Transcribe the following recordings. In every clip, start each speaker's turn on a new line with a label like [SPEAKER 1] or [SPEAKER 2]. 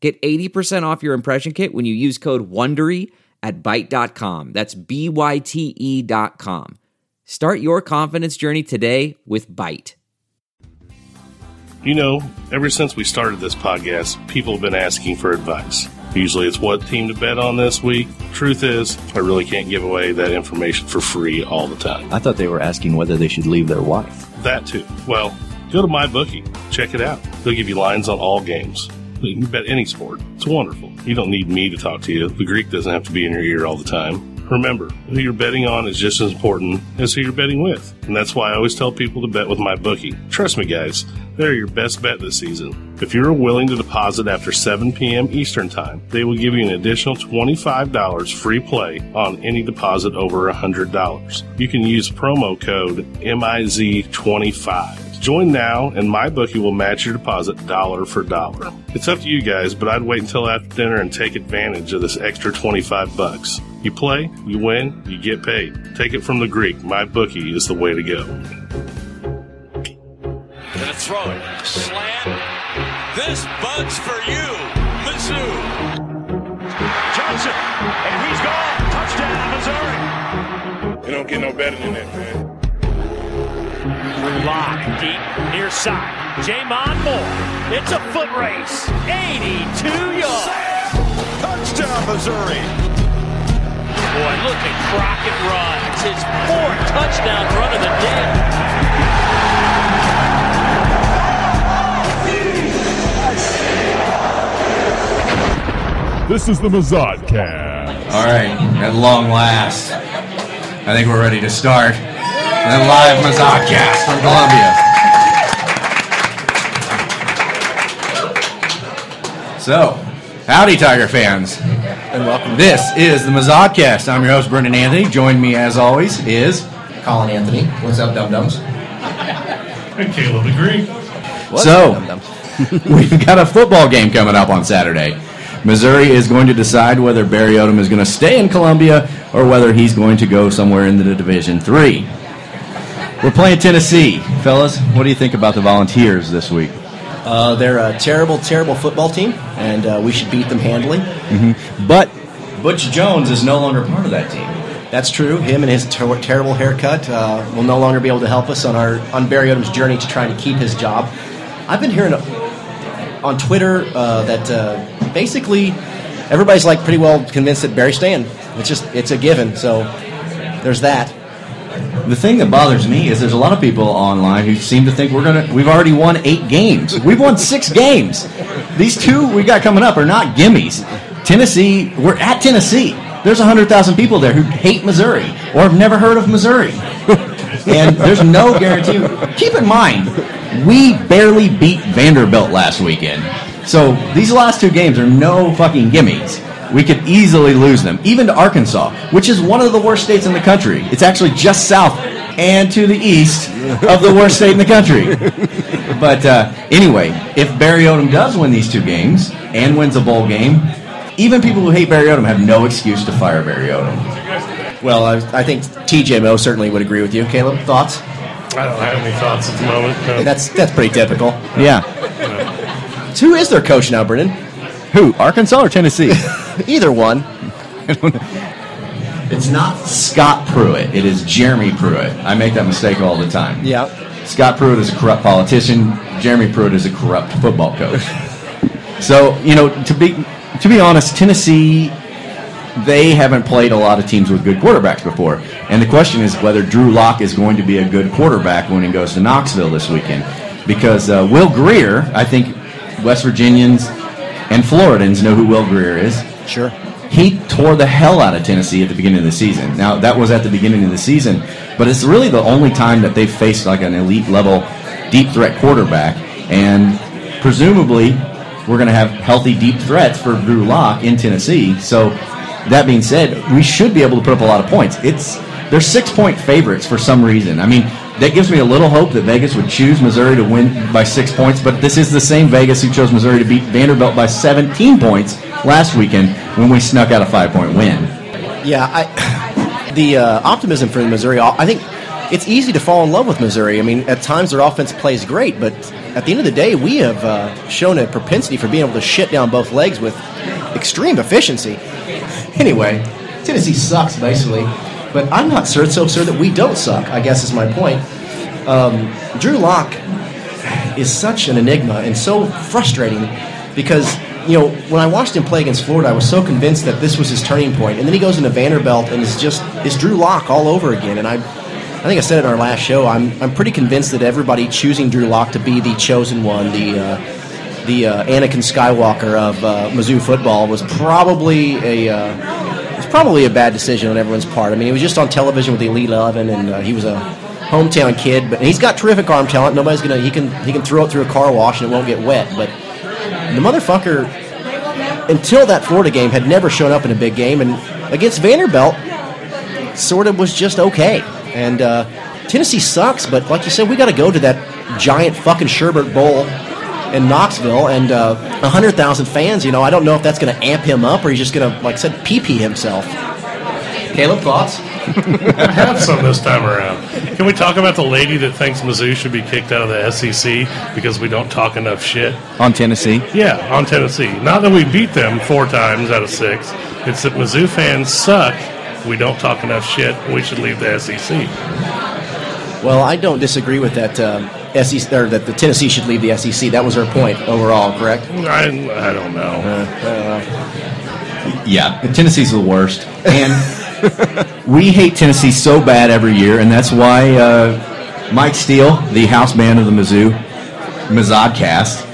[SPEAKER 1] Get 80% off your impression kit when you use code WONDERY at Byte.com. That's B-Y-T-E dot com. Start your confidence journey today with Byte.
[SPEAKER 2] You know, ever since we started this podcast, people have been asking for advice. Usually it's what team to bet on this week. Truth is, I really can't give away that information for free all the time.
[SPEAKER 3] I thought they were asking whether they should leave their wife.
[SPEAKER 2] That too. Well, go to MyBookie. Check it out. They'll give you lines on all games. You can bet any sport. It's wonderful. You don't need me to talk to you. The Greek doesn't have to be in your ear all the time. Remember, who you're betting on is just as important as who you're betting with. And that's why I always tell people to bet with my bookie. Trust me, guys, they're your best bet this season. If you're willing to deposit after 7 p.m. Eastern Time, they will give you an additional $25 free play on any deposit over $100. You can use promo code MIZ25. Join now, and MyBookie will match your deposit dollar for dollar. It's up to you guys, but I'd wait until after dinner and take advantage of this extra 25 bucks. You play, you win, you get paid. Take it from the Greek. MyBookie is the way to go.
[SPEAKER 4] Gonna throw it. Slant. This bug's for you. Mizzou.
[SPEAKER 5] Johnson. And he's gone. Touchdown, Missouri.
[SPEAKER 6] You don't get no better than that, man.
[SPEAKER 5] Lock deep near side. J'Mon Moore. It's a foot race. 82 yards.
[SPEAKER 4] Touchdown, Missouri.
[SPEAKER 5] Boy, look at Crockett run. It's his fourth touchdown run of the day.
[SPEAKER 7] This is the Mazodcast.
[SPEAKER 8] All right, at long last, I think we're ready to start the live Mazodcast from Columbia. So, howdy, Tiger fans, and welcome. This is the Mazodcast. I'm your host, Brendan Anthony. Join me, as always, is
[SPEAKER 9] Colin Anthony. What's up, dum dums?
[SPEAKER 2] And Caleb the Greek.
[SPEAKER 8] so. We've got a football game coming up on Saturday. Missouri is going to decide whether Barry Odom is going to stay in Columbia or whether he's going to go somewhere into the Division Three. We're playing Tennessee, fellas. What do you think about the Volunteers this week?
[SPEAKER 9] Uh, they're a terrible, terrible football team, and uh, we should beat them handily.
[SPEAKER 8] But Butch Jones is no longer part of that team.
[SPEAKER 9] That's true. Him and his ter- terrible haircut uh, will no longer be able to help us on our on Barry Odom's journey to trying to keep his job. I've been hearing on Twitter uh, that uh, basically everybody's like pretty well convinced that Barry Stan. It's just it's a given. So there's that.
[SPEAKER 8] The thing that bothers me is there's a lot of people online who seem to think we're gonna. We've already won eight games. We've won six games. These two we got coming up are not gimmies. Tennessee, we're at Tennessee. There's hundred thousand people there who hate Missouri or have never heard of Missouri, and there's no guarantee. Keep in mind, we barely beat Vanderbilt last weekend. So these last two games are no fucking gimmies. We could easily lose them, even to Arkansas, which is one of the worst states in the country. It's actually just south and to the east of the worst state in the country. But uh, anyway, if Barry Odom does win these two games and wins a bowl game, even people who hate Barry Odom have no excuse to fire Barry Odom.
[SPEAKER 9] Well, I, I think TJMO certainly would agree with you. Caleb, thoughts?
[SPEAKER 2] I don't have any thoughts at the moment. No.
[SPEAKER 9] That's that's pretty typical.
[SPEAKER 8] Yeah.
[SPEAKER 9] So who is their coach now, Brennan?
[SPEAKER 8] Who? Arkansas or Tennessee?
[SPEAKER 9] Either one.
[SPEAKER 8] It's not Scott Pruitt. It is Jeremy Pruitt. I make that mistake all the time.
[SPEAKER 9] Yeah.
[SPEAKER 8] Scott Pruitt is a corrupt politician. Jeremy Pruitt is a corrupt football coach. so you know, to be to be honest, Tennessee they haven't played a lot of teams with good quarterbacks before, and the question is whether Drew Lock is going to be a good quarterback when he goes to Knoxville this weekend. Because uh, Will Grier, I think West Virginians and Floridans know who Will Grier is.
[SPEAKER 9] Sure.
[SPEAKER 8] He tore the hell out of Tennessee at the beginning of the season. Now that was at the beginning of the season, but it's really the only time that they've faced like an elite level deep threat quarterback, and presumably we're going to have healthy deep threats for Drew Lock in Tennessee. So that being said, we should be able to put up a lot of points. It's they're six point favorites for some reason. I mean, that gives me a little hope that Vegas would choose Missouri to win by six points, but this is the same Vegas who chose Missouri to beat Vanderbilt by 17 points last weekend when we snuck out a five point win.
[SPEAKER 9] Yeah, I, the uh, optimism for Missouri, I think it's easy to fall in love with Missouri. I mean, at times their offense plays great, but at the end of the day, we have uh, shown a propensity for being able to shit down both legs with extreme efficiency. Anyway, Tennessee sucks, basically. But I'm not so, so sure that we don't suck, I guess is my point. Um, Drew Lock is such an enigma and so frustrating because, you know, when I watched him play against Florida, I was so convinced that this was his turning point. And then he goes into Vanderbilt and is just, is Drew Lock all over again. And I, I think I said it in our last show, I'm, I'm pretty convinced that everybody choosing Drew Lock to be the chosen one, the, uh, the uh, Anakin Skywalker of uh, Mizzou football was probably a uh, probably a bad decision on everyone's part. I mean, he was just on television with the Elite Eleven, and uh, he was a hometown kid, but he's got terrific arm talent. Nobody's gonna he can he can throw it through a car wash and it won't get wet. But the motherfucker, until that Florida game, had never shown up in a big game, and against Vanderbilt, sort of was just okay. And uh, Tennessee sucks, but like you said, we got to go to that giant fucking Sherbert Bowl in Knoxville and uh, 100,000 fans, you know, I don't know if that's going to amp him up or he's just going to, like I said, pee pee himself. Caleb, thoughts?
[SPEAKER 10] I have some this time around. Can we talk about the lady that thinks Mizzou should be kicked out of the SEC because we don't talk enough shit?
[SPEAKER 2] On Tennessee?
[SPEAKER 10] Yeah, on Tennessee. Not that we beat them four times out of six. It's that Mizzou fans suck. We don't talk enough shit. We should leave the SEC.
[SPEAKER 9] Well, I don't disagree with that. Uh, SEC or that the Tennessee should leave the SEC. That was her point overall, correct?
[SPEAKER 10] I, I don't know.
[SPEAKER 8] Uh, yeah, Tennessee's the worst, and we hate Tennessee so bad every year, and that's why uh, Mike Steele, the house band of the Mizzou, Mizodcast,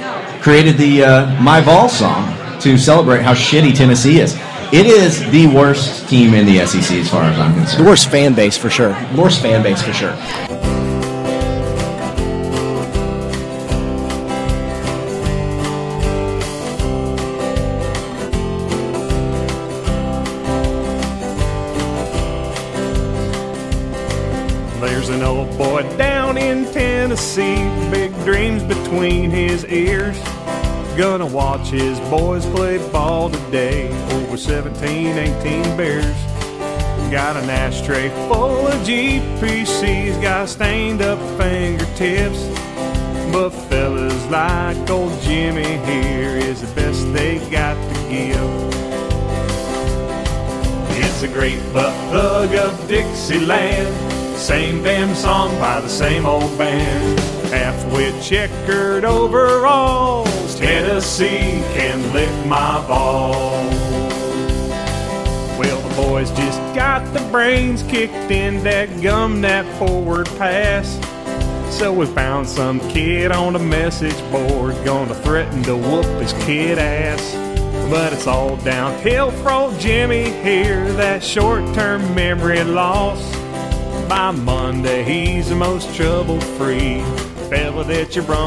[SPEAKER 8] created the uh, My Vol song to celebrate how shitty Tennessee is. It is the worst team in the SEC as far as I'm concerned.
[SPEAKER 9] The worst fan base for sure. Worst fan base for sure.
[SPEAKER 11] Gonna watch his boys play ball today over 17, 18 beers. Got an ashtray full of GPCs, got stained up fingertips. But fellas like old Jimmy here is the best they got to give. It's a great plug of Dixieland. Same damn song by the same old band. Half with checkered overalls. Tennessee can lick my balls. Well, the boys just got the brains kicked in that gum that forward pass. So we found some kid on a message board gonna threaten to whoop his kid ass. But it's all downhill from Jimmy here, that short term memory loss. By Monday, he's the most trouble free fella that you run.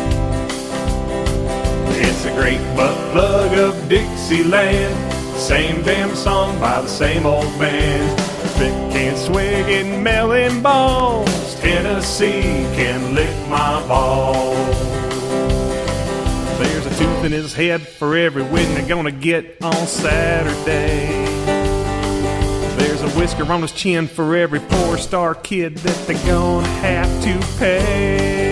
[SPEAKER 11] It's a great butt plug of Dixieland. Same damn song by the same old band. Thick and swigging melon balls. Tennessee can lick my balls. There's a tooth in his head for every win they're gonna get on Saturday. There's a whisker on his chin for every four star kid that they're gonna have to pay.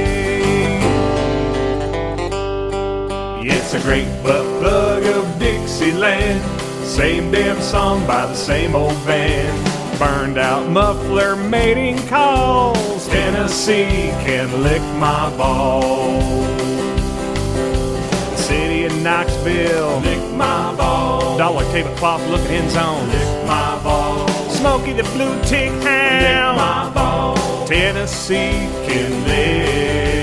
[SPEAKER 11] It's a great butt plug of Dixieland. Same damn song by the same old band. Burned out muffler mating calls. Tennessee can lick my balls. The city of Knoxville. Lick my balls. Dollar tablecloth looking end zone. Lick my balls. Smokey the blue tick hound. Lick my balls. Tennessee can lick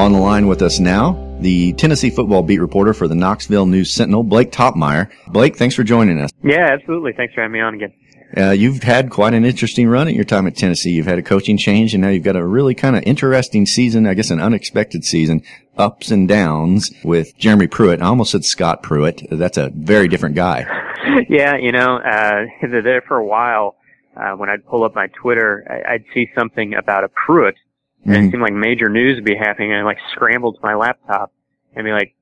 [SPEAKER 8] On the line with us now, the Tennessee football beat reporter for the Knoxville News Sentinel, Blake Toppmeyer. Blake, thanks for joining us.
[SPEAKER 12] Yeah, absolutely. Thanks for having me on again.
[SPEAKER 8] Uh, you've had quite an interesting run at your time at Tennessee. You've had a coaching change, and now you've got a really kind of interesting season. I guess an unexpected season, ups and downs with Jeremy Pruitt. I almost said Scott Pruitt. That's a very different guy.
[SPEAKER 12] yeah, you know, uh, there for a while. Uh, when I'd pull up my Twitter, I'd see something about a Pruitt, and
[SPEAKER 8] Mm.
[SPEAKER 12] it seemed like major news would be happening, and I like scrambled to my laptop and be like,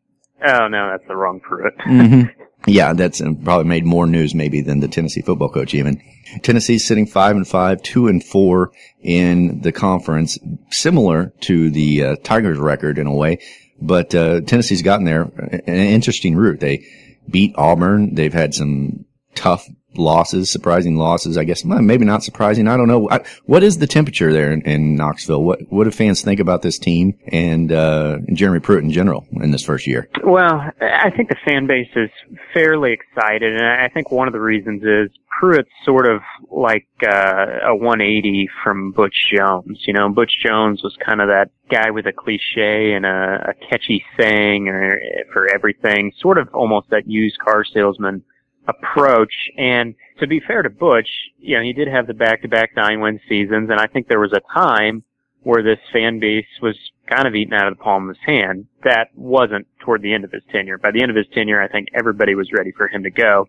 [SPEAKER 12] "Oh no, that's the wrong Pruitt."
[SPEAKER 8] hmm Yeah, that's probably made more news maybe than the Tennessee football coach even. Tennessee's sitting five and five, two and four in the conference, similar to the uh, Tigers record in a way. But uh, Tennessee's gotten there an interesting route. They beat Auburn. They've had some tough losses, surprising losses. I guess well, maybe not surprising. I don't know. I, what is the temperature there in, in Knoxville? What what do fans think about this team and, uh, Jeremy Pruitt in general in this first year?
[SPEAKER 12] Well, I think the fan base is fairly excited, and I think one of the reasons is Pruitt's sort of like uh, a 180 from Butch Jones. You know, Butch Jones was kind of that guy with a cliche and a, a catchy saying or for everything, sort of almost that used car salesman approach. And to be fair to Butch, you know, he did have the back-to-back nine-win seasons, and I think there was a time where this fan base was kind of eaten out of the palm of his hand. That wasn't toward the end of his tenure. By the end of his tenure, I think everybody was ready for him to go.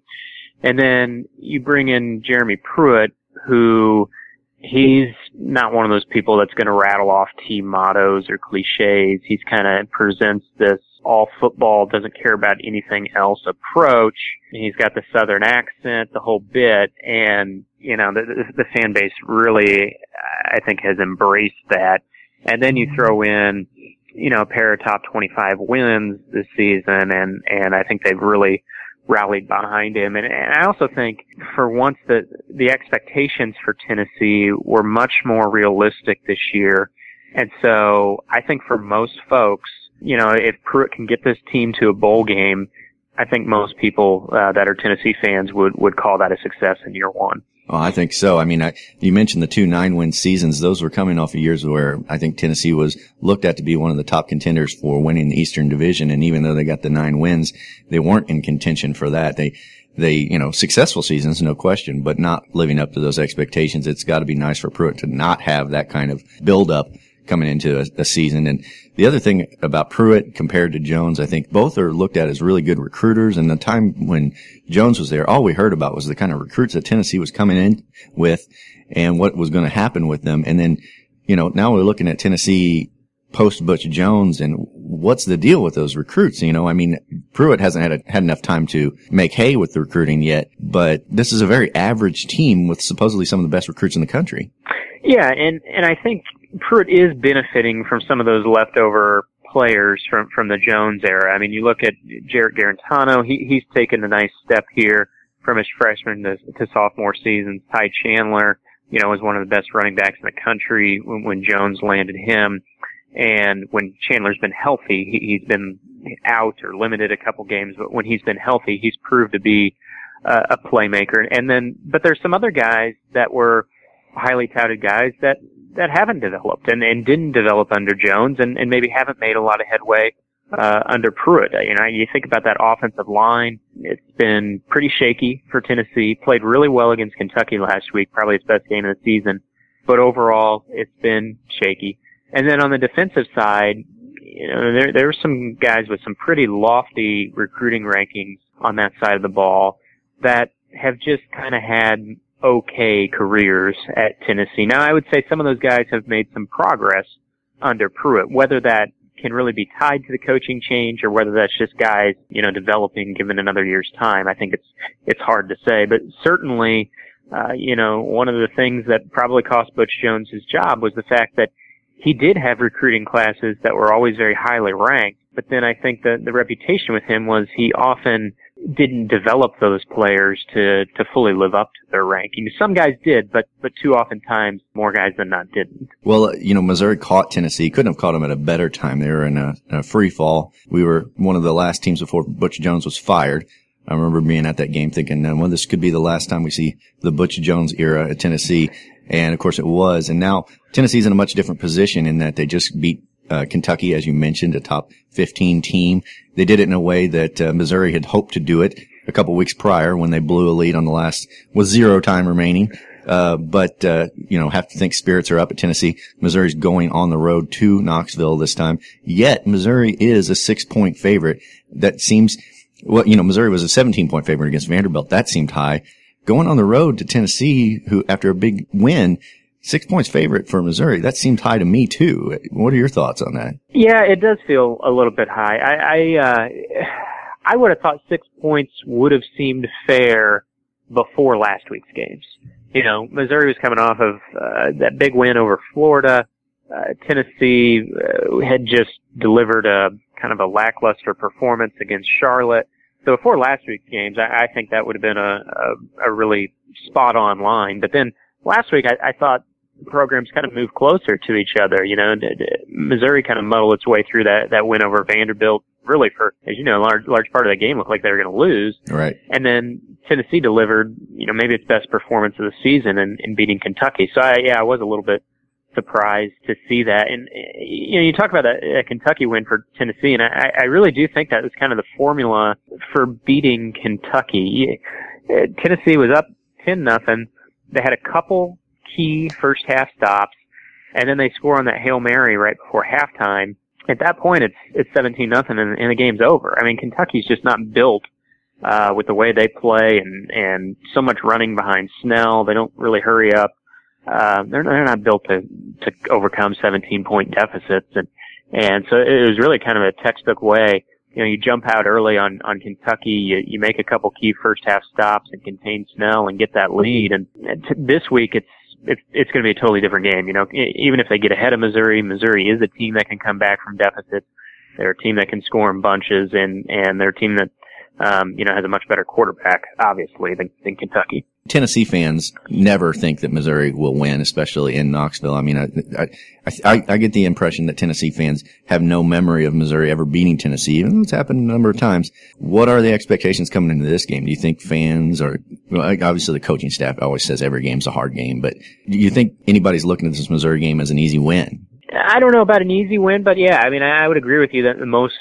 [SPEAKER 12] And then you bring in Jeremy Pruitt, who he's not one of those people that's going to rattle off team mottos or cliches. He's kind of presents this all football, doesn't care about anything else approach. He's got the southern accent, the whole bit, and you know the, the, the fan base really, I think, has embraced that. And then you throw in, you know, a pair of top 25 wins this season, and and I think they've really rallied behind him. And, and I also think for once that the expectations for Tennessee were much more realistic this year. And so I think for most folks, you know, if Pruitt can get this team to a bowl game, I think most people uh, that are Tennessee fans would, would call that a success in year one.
[SPEAKER 8] Oh, I think so. I mean, I, you mentioned the two nine win seasons. Those were coming off of years where I think Tennessee was looked at to be one of the top contenders for winning the Eastern Division. And even though they got the nine wins, they weren't in contention for that. They, they, you know, successful seasons, no question, but not living up to those expectations. It's got to be nice for Pruitt to not have that kind of build up coming into a, a, season. And the other thing about Pruitt compared to Jones, I think both are looked at as really good recruiters. And the time when Jones was there, all we heard about was the kind of recruits that Tennessee was coming in with and what was going to happen with them. And then, you know, now we're looking at Tennessee post Butch Jones and what's the deal with those recruits? You know, I mean, Pruitt hasn't had, a, had enough time to make hay with the recruiting yet, but this is a very average team with supposedly some of the best recruits in the country.
[SPEAKER 12] Yeah, and and I think Pruitt is benefiting from some of those leftover players from from the Jones era. I mean, you look at Jarrett Guarantano; he he's taken a nice step here from his freshman to, to sophomore season. Ty Chandler, you know, was one of the best running backs in the country when, when Jones landed him, and when Chandler's been healthy, he, he's been out or limited a couple games, but when he's been healthy, he's proved to be uh, a playmaker. And then, but there's some other guys that were highly touted guys that that haven't developed and, and didn't develop under Jones and, and maybe haven't made a lot of headway uh, under Pruitt. You know, you think about that offensive line. It's been pretty shaky for Tennessee. Played really well against Kentucky last week, probably its best game of the season. But overall, it's been shaky. And then on the defensive side, you know, there there are some guys with some pretty lofty recruiting rankings on that side of the ball that have just kind of had okay careers at Tennessee. Now, I would say some of those guys have made some progress under Pruitt. Whether that can really be tied to the coaching change or whether that's just guys, you know, developing given another year's time, I think it's it's hard to say. But certainly, uh, you know, one of the things that probably cost Butch Jones his job was the fact that he did have recruiting classes that were always very highly ranked. But then I think that the reputation with him was he often didn't develop those players to to fully live up to their ranking. Some guys did, but but too often times more guys than not didn't.
[SPEAKER 8] Well, uh, you know, Missouri caught Tennessee. Couldn't have caught them at a better time. They were in a, a free fall. We were one of the last teams before Butch Jones was fired. I remember being at that game thinking, well, this could be the last time we see the Butch Jones era at Tennessee. And of course it was. And now Tennessee's in a much different position in that they just beat uh, Kentucky, as you mentioned, a top 15 team. They did it in a way that uh, Missouri had hoped to do it a couple weeks prior when they blew a lead on the last with zero time remaining. Uh, but uh, you know, have to think spirits are up at Tennessee. Missouri's going on the road to Knoxville this time. Yet Missouri is a six-point favorite. That seems well, you know, Missouri was a 17-point favorite against Vanderbilt. That seemed high. Going on the road to Tennessee, who after a big win Six points favorite for Missouri. That seemed high to me too. What are your thoughts on that?
[SPEAKER 12] Yeah, it does feel a little bit high. I I, uh, I would have thought six points would have seemed fair before last week's games. You know, Missouri was coming off of uh, that big win over Florida. Uh, Tennessee uh, had just delivered a kind of a lackluster performance against Charlotte. So before last week's games, I, I think that would have been a, a, a really spot on line. But then last week, I, I thought programs kind of move closer to each other. You know, uh, Missouri kind of muddled its way through that that win over Vanderbilt. Really, for as you know, a large large part of that game looked like they were going to lose.
[SPEAKER 8] Right.
[SPEAKER 12] And then Tennessee delivered, you know, maybe its best performance of the season in, in beating Kentucky. So I, yeah, I was a little bit surprised to see that. And uh, you know, you talk about a, a Kentucky win for Tennessee, and I, I really do think that was kind of the formula for beating Kentucky. Uh, Tennessee was up ten nothing. They had a couple key first half stops, and then they score on that hail mary right before halftime. At that point, it's it's seventeen nothing, and, the game's over. I mean, Kentucky's just not built uh, with the way they play, and and so much running behind Snell. They don't really hurry up. Uh, they're they're not built to to overcome 17 point deficits, and and so it was really kind of a textbook way. You know, you jump out early on on Kentucky, you you make a couple key first half stops and contain Snell and get that lead. And, and t- this week, it's it's it's going to be a totally different game. You know, even if they get ahead of Missouri, Missouri is a team that can come back from deficits. They're a team that can score in bunches, and and they're a team that um, you know has a much better quarterback, obviously, than, than Kentucky.
[SPEAKER 8] Tennessee fans never think that Missouri will win, especially in Knoxville. I mean, I, I, I, get the impression that Tennessee fans have no memory of Missouri ever beating Tennessee, even though it's happened a number of times. What are the expectations coming into this game? Do you think fans are, well, obviously the coaching staff always says every game's a hard game, but do you think anybody's looking at this Missouri game as an easy win?
[SPEAKER 12] I don't know about an easy win, but yeah, I mean, I would agree with you that the most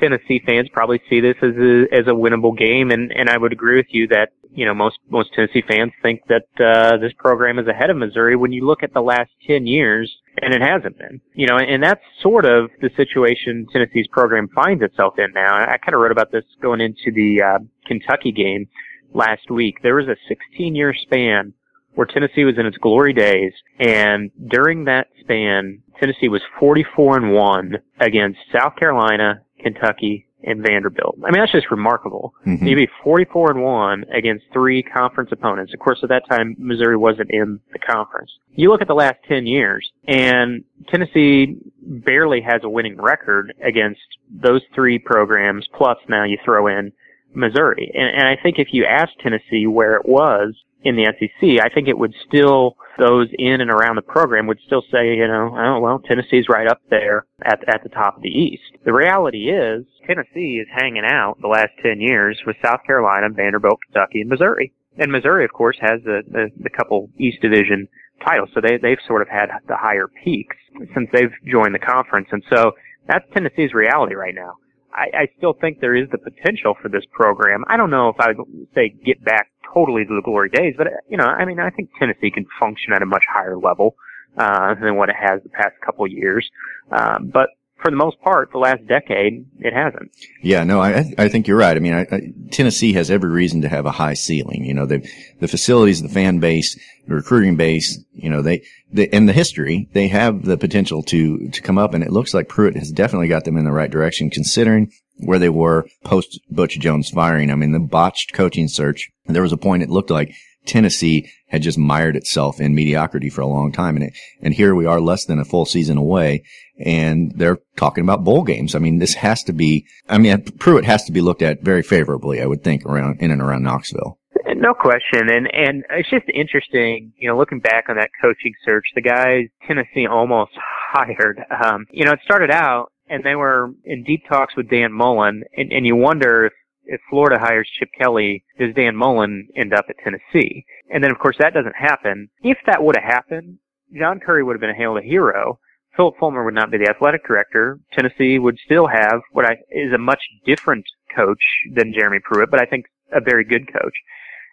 [SPEAKER 12] Tennessee fans probably see this as a, as a winnable game, and, and I would agree with you that you know most most Tennessee fans think that uh, this program is ahead of Missouri when you look at the last ten years, and it hasn't been. You know, and that's sort of the situation Tennessee's program finds itself in now. I kind of wrote about this going into the uh, Kentucky game last week. There was a 16 year span where Tennessee was in its glory days, and during that span, Tennessee was 44 and one against South Carolina, Kentucky, and Vanderbilt. I mean, that's just remarkable. Mm-hmm. You'd be 44 and 1 against three conference opponents. Of course, at that time, Missouri wasn't in the conference. You look at the last 10 years, and Tennessee barely has a winning record against those three programs, plus now you throw in Missouri. And, and I think if you ask Tennessee where it was in the SEC, I think it would still, those in and around the program would still say, you know, oh, well, Tennessee's right up there at, at the top of the East. The reality is, Tennessee is hanging out the last 10 years with South Carolina, Vanderbilt, Kentucky, and Missouri. And Missouri, of course, has the, the, the couple East Division titles, so they, they've sort of had the higher peaks since they've joined the conference. And so that's Tennessee's reality right now. I, I still think there is the potential for this program. I don't know if I would say get back totally to the glory days, but you know, I mean, I think Tennessee can function at a much higher level uh, than what it has the past couple years. Um, but for the most part, the last decade, it hasn't.
[SPEAKER 8] Yeah, no, I I think you're right. I mean, I, I, Tennessee has every reason to have a high ceiling. You know, the the facilities, the fan base, the recruiting base. You know, they, they and the history. They have the potential to to come up, and it looks like Pruitt has definitely got them in the right direction, considering where they were post Butch Jones firing. I mean, the botched coaching search. There was a point it looked like Tennessee had just mired itself in mediocrity for a long time. And, it, and here we are less than a full season away and they're talking about bowl games. I mean, this has to be, I mean, Pruitt has to be looked at very favorably, I would think, around, in and around Knoxville.
[SPEAKER 12] No question. And, and it's just interesting, you know, looking back on that coaching search, the guys Tennessee almost hired, um, you know, it started out and they were in deep talks with Dan Mullen and, and you wonder if if Florida hires Chip Kelly, does Dan Mullen end up at Tennessee? And then, of course, that doesn't happen. If that would have happened, John Currie would have been hailed a hero. Phillip Fulmer would not be the athletic director. Tennessee would still have what I, is a much different coach than Jeremy Pruitt, but I think a very good coach.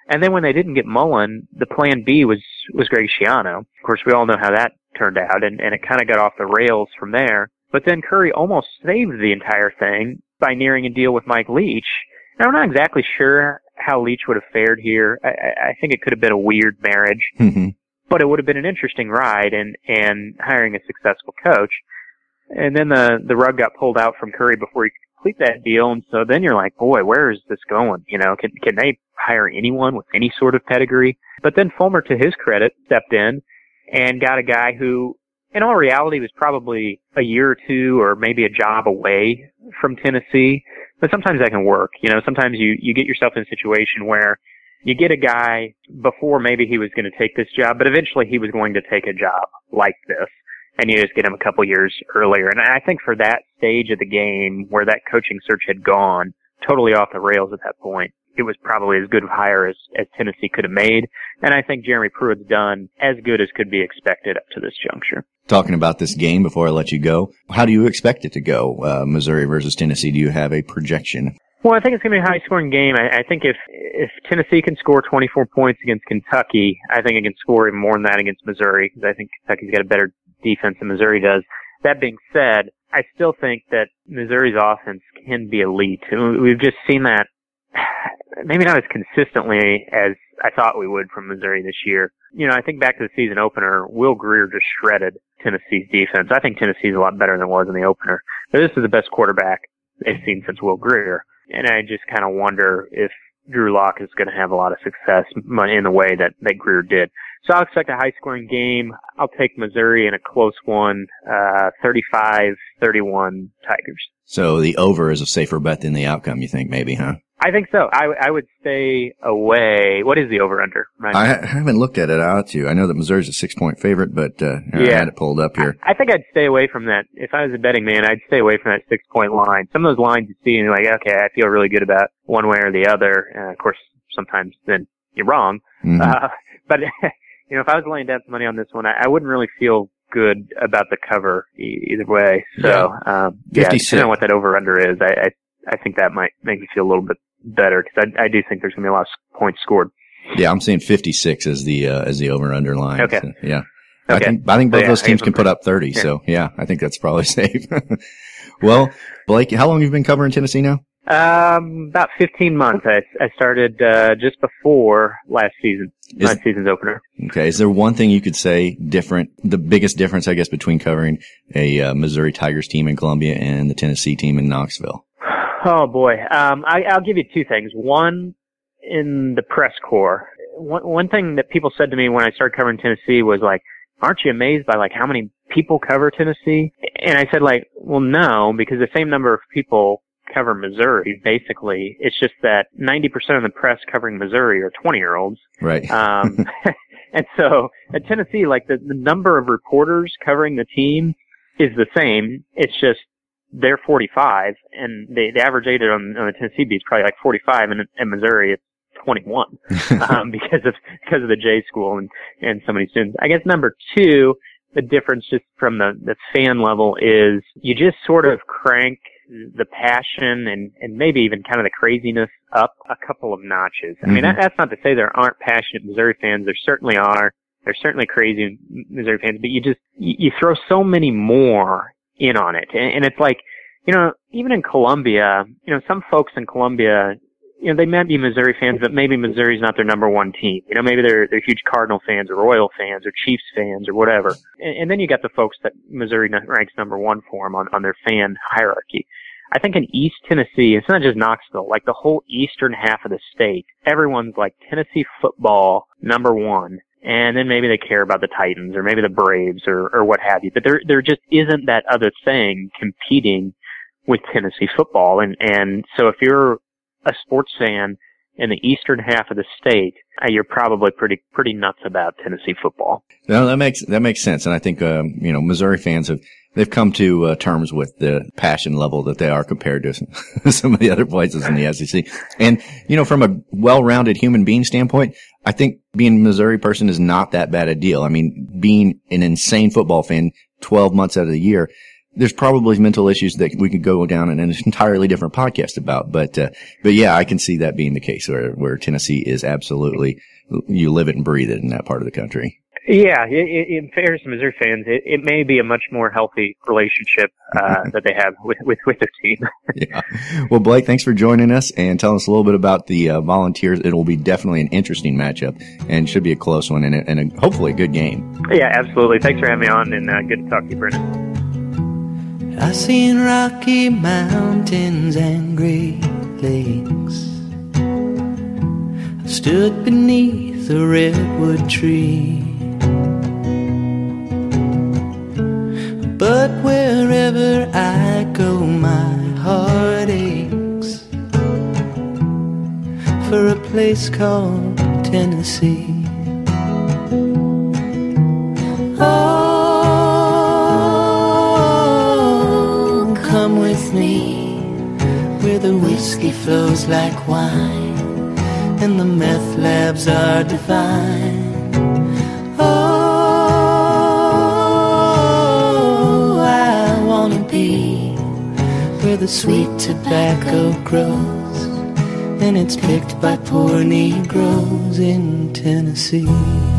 [SPEAKER 12] And then when they didn't get Mullen, the plan B was, was Greg Schiano. Of course, we all know how that turned out and, and it kind of got off the rails from there. But then Currie almost saved the entire thing by nearing a deal with Mike Leach now, I'm not exactly sure how Leach would have fared here. I, I think it could have been a weird marriage,
[SPEAKER 8] mm-hmm.
[SPEAKER 12] but it would have been an interesting ride and, and hiring a successful coach. And then the, the rug got pulled out from Currie before he could complete that deal. And so then you're like, boy, where is this going? You know, can, can they hire anyone with any sort of pedigree? But then Fulmer, to his credit, stepped in and got a guy who in all reality was probably a year or two or maybe a job away from Tennessee. But sometimes that can work. You know, sometimes you, you get yourself in a situation where you get a guy before maybe he was going to take this job, but eventually he was going to take a job like this. And you just get him a couple years earlier. And I think for that stage of the game where that coaching search had gone totally off the rails at that point, it was probably as good of a hire as, as Tennessee could have made. And I think Jeremy Pruitt's done as good as could be expected up to this juncture.
[SPEAKER 8] Talking about this game before I let you go, how do you expect it to go, uh, Missouri versus Tennessee? Do you have a projection?
[SPEAKER 12] Well, I think it's going to be a high scoring game. I, I think if, if Tennessee can score 24 points against Kentucky, I think it can score even more than that against Missouri because I think Kentucky's got a better defense than Missouri does. That being said, I still think that Missouri's offense can be elite. We've just seen that maybe not as consistently as I thought we would from Missouri this year. You know, I think back to the season opener, Will Grier just shredded Tennessee's defense. I think Tennessee's a lot better than it was in the opener. But this is the best quarterback they've seen since Will Grier. And I just kind of wonder if Drew Lock is going to have a lot of success in the way that, that Grier did. So I'll expect a high scoring game. I'll take Missouri in a close one, uh, 35-31 Tigers.
[SPEAKER 8] So the over is a safer bet than the outcome, you think, maybe, huh?
[SPEAKER 12] I think so. I, I would stay away. What is the over under?
[SPEAKER 8] Right I, I haven't looked at it out to. I know that Missouri's a six point favorite, but uh, yeah. I had it pulled up here.
[SPEAKER 12] I, I, think I'd stay away from that. If I was a betting man, I'd stay away from that six point line. Some of those lines you see and you're like, okay, I feel really good about one way or the other. And of course, sometimes then you're wrong.
[SPEAKER 8] Mm-hmm.
[SPEAKER 12] Uh, but you know, if I was laying down some money on this one, I, I wouldn't really feel good about the cover e- either way. So, yeah. um, yeah, depending on what that over under is, I, I I think that might make me feel a little bit better because I, I do think there's going to be a lot of points scored.
[SPEAKER 8] Yeah, I'm seeing 56 as the uh, as the over under line.
[SPEAKER 12] Okay.
[SPEAKER 8] So, yeah.
[SPEAKER 12] Okay.
[SPEAKER 8] I think I think both
[SPEAKER 12] yeah,
[SPEAKER 8] those teams can put up 30. Yeah. So yeah, I think that's probably safe. well, Blake, how long have you been covering Tennessee now?
[SPEAKER 12] Um, about 15 months. I, I started uh, just before last season, is, last season's opener.
[SPEAKER 8] Okay. Is there one thing you could say different? The biggest difference, I guess, between covering a uh, Missouri Tigers team in Columbia and the Tennessee team in Knoxville?
[SPEAKER 12] Oh boy. Um, I, I'll give you two things. One, in the press corps. One, one thing that people said to me when I started covering Tennessee was like, aren't you amazed by like how many people cover Tennessee? And I said like, well no, because the same number of people cover Missouri, basically. It's just that 90% of the press covering Missouri are 20 year olds.
[SPEAKER 8] Right.
[SPEAKER 12] Um, and so at Tennessee, like the, the number of reporters covering the team is the same. It's just they're 45, and the, the average age on, on the Tennessee beat is probably like 45, and in Missouri it's 21 um, because of because of the J school and and so many students. I guess number two, the difference just from the the fan level is you just sort of crank the passion and, and maybe even kind of the craziness up a couple of notches. I mean, that, that's not to say there aren't passionate Missouri fans. There certainly are. There's certainly crazy Missouri fans, but you just, you, you throw so many more in on it. And, and it's like, you know, even in Columbia, you know, some folks in Columbia, you know, they might be Missouri fans, but maybe Missouri's not their number one team. You know, maybe they're they're huge Cardinal fans or Royal fans or Chiefs fans or whatever. And, and then you got the folks that Missouri ranks number one for them on on their fan hierarchy. I think in East Tennessee, it's not just Knoxville, like the whole eastern half of the state, everyone's like Tennessee football number one. And then maybe they care about the Titans or maybe the Braves or, or what have you. But there, there just isn't that other thing competing with Tennessee football. And, and so if you're a sports fan in the eastern half of the state, uh, you're probably pretty pretty nuts about Tennessee football.
[SPEAKER 8] No, that makes that makes sense, and I think um, you know Missouri fans have they've come to uh, terms with the passion level that they are compared to some of the other places in the SEC. And you know, from a well-rounded human being standpoint, I think being a Missouri person is not that bad a deal. I mean, being an insane football fan 12 months out of the year there's probably mental issues that we could go down in an entirely different podcast about. But, uh, but yeah, I can see that being the case where, where Tennessee is absolutely, you live it and breathe it in that part of the country.
[SPEAKER 12] Yeah, in fairness to Missouri fans, it, it may be a much more healthy relationship uh, that they have with with, with their team.
[SPEAKER 8] yeah. Well, Blake, thanks for joining us and telling us a little bit about the uh, Volunteers. It will be definitely an interesting matchup and should be a close one and, a, and a, hopefully a good game.
[SPEAKER 12] Yeah, absolutely. Thanks for having me on, and uh, good to talk to you, Brennan.
[SPEAKER 13] I seen rocky mountains and great lakes. I've stood beneath a redwood tree. But wherever I go, my heart aches for a place called Tennessee. Oh, me where the whiskey flows like wine and the meth labs are divine. Oh, I wanna be where the sweet tobacco grows and it's picked by poor Negroes in Tennessee.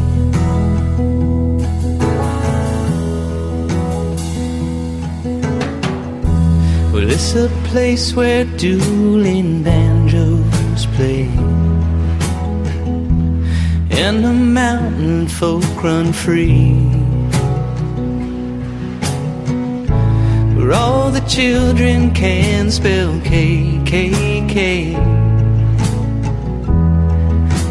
[SPEAKER 13] Well, it's a place where dueling banjos play. And the mountain folk run free. Where all the children can spell KKK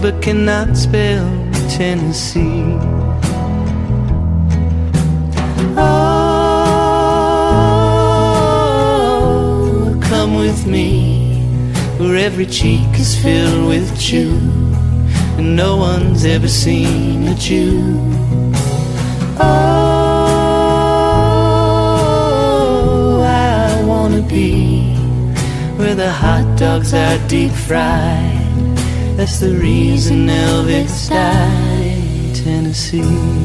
[SPEAKER 13] But cannot spell Tennessee with me, where every cheek is filled with chew, and no one's ever seen a Jew. Oh, I wanna be where the hot dogs are deep fried. That's the reason Elvis died Tennessee.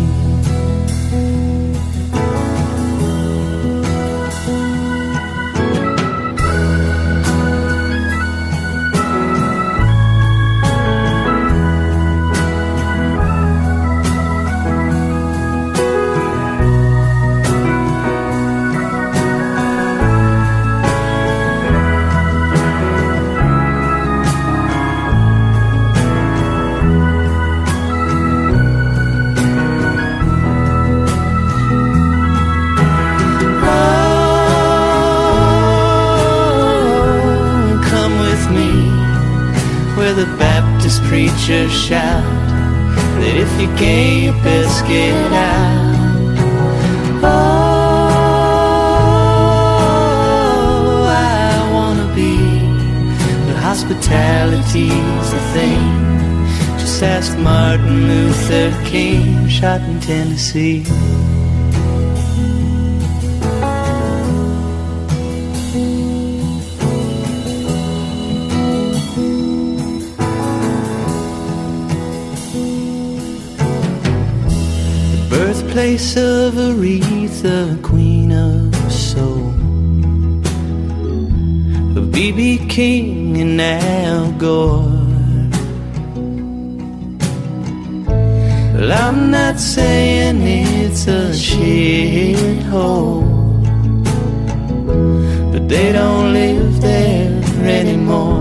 [SPEAKER 13] Preacher shout that if you can't, you best get out. Oh, I wanna be hospitality's a thing. Just ask Martin Luther King, shot in Tennessee. Birthplace of Aretha, queen of soul. The B.B. King and Al Gore. Well, I'm not saying it's a shithole, but they don't live there anymore.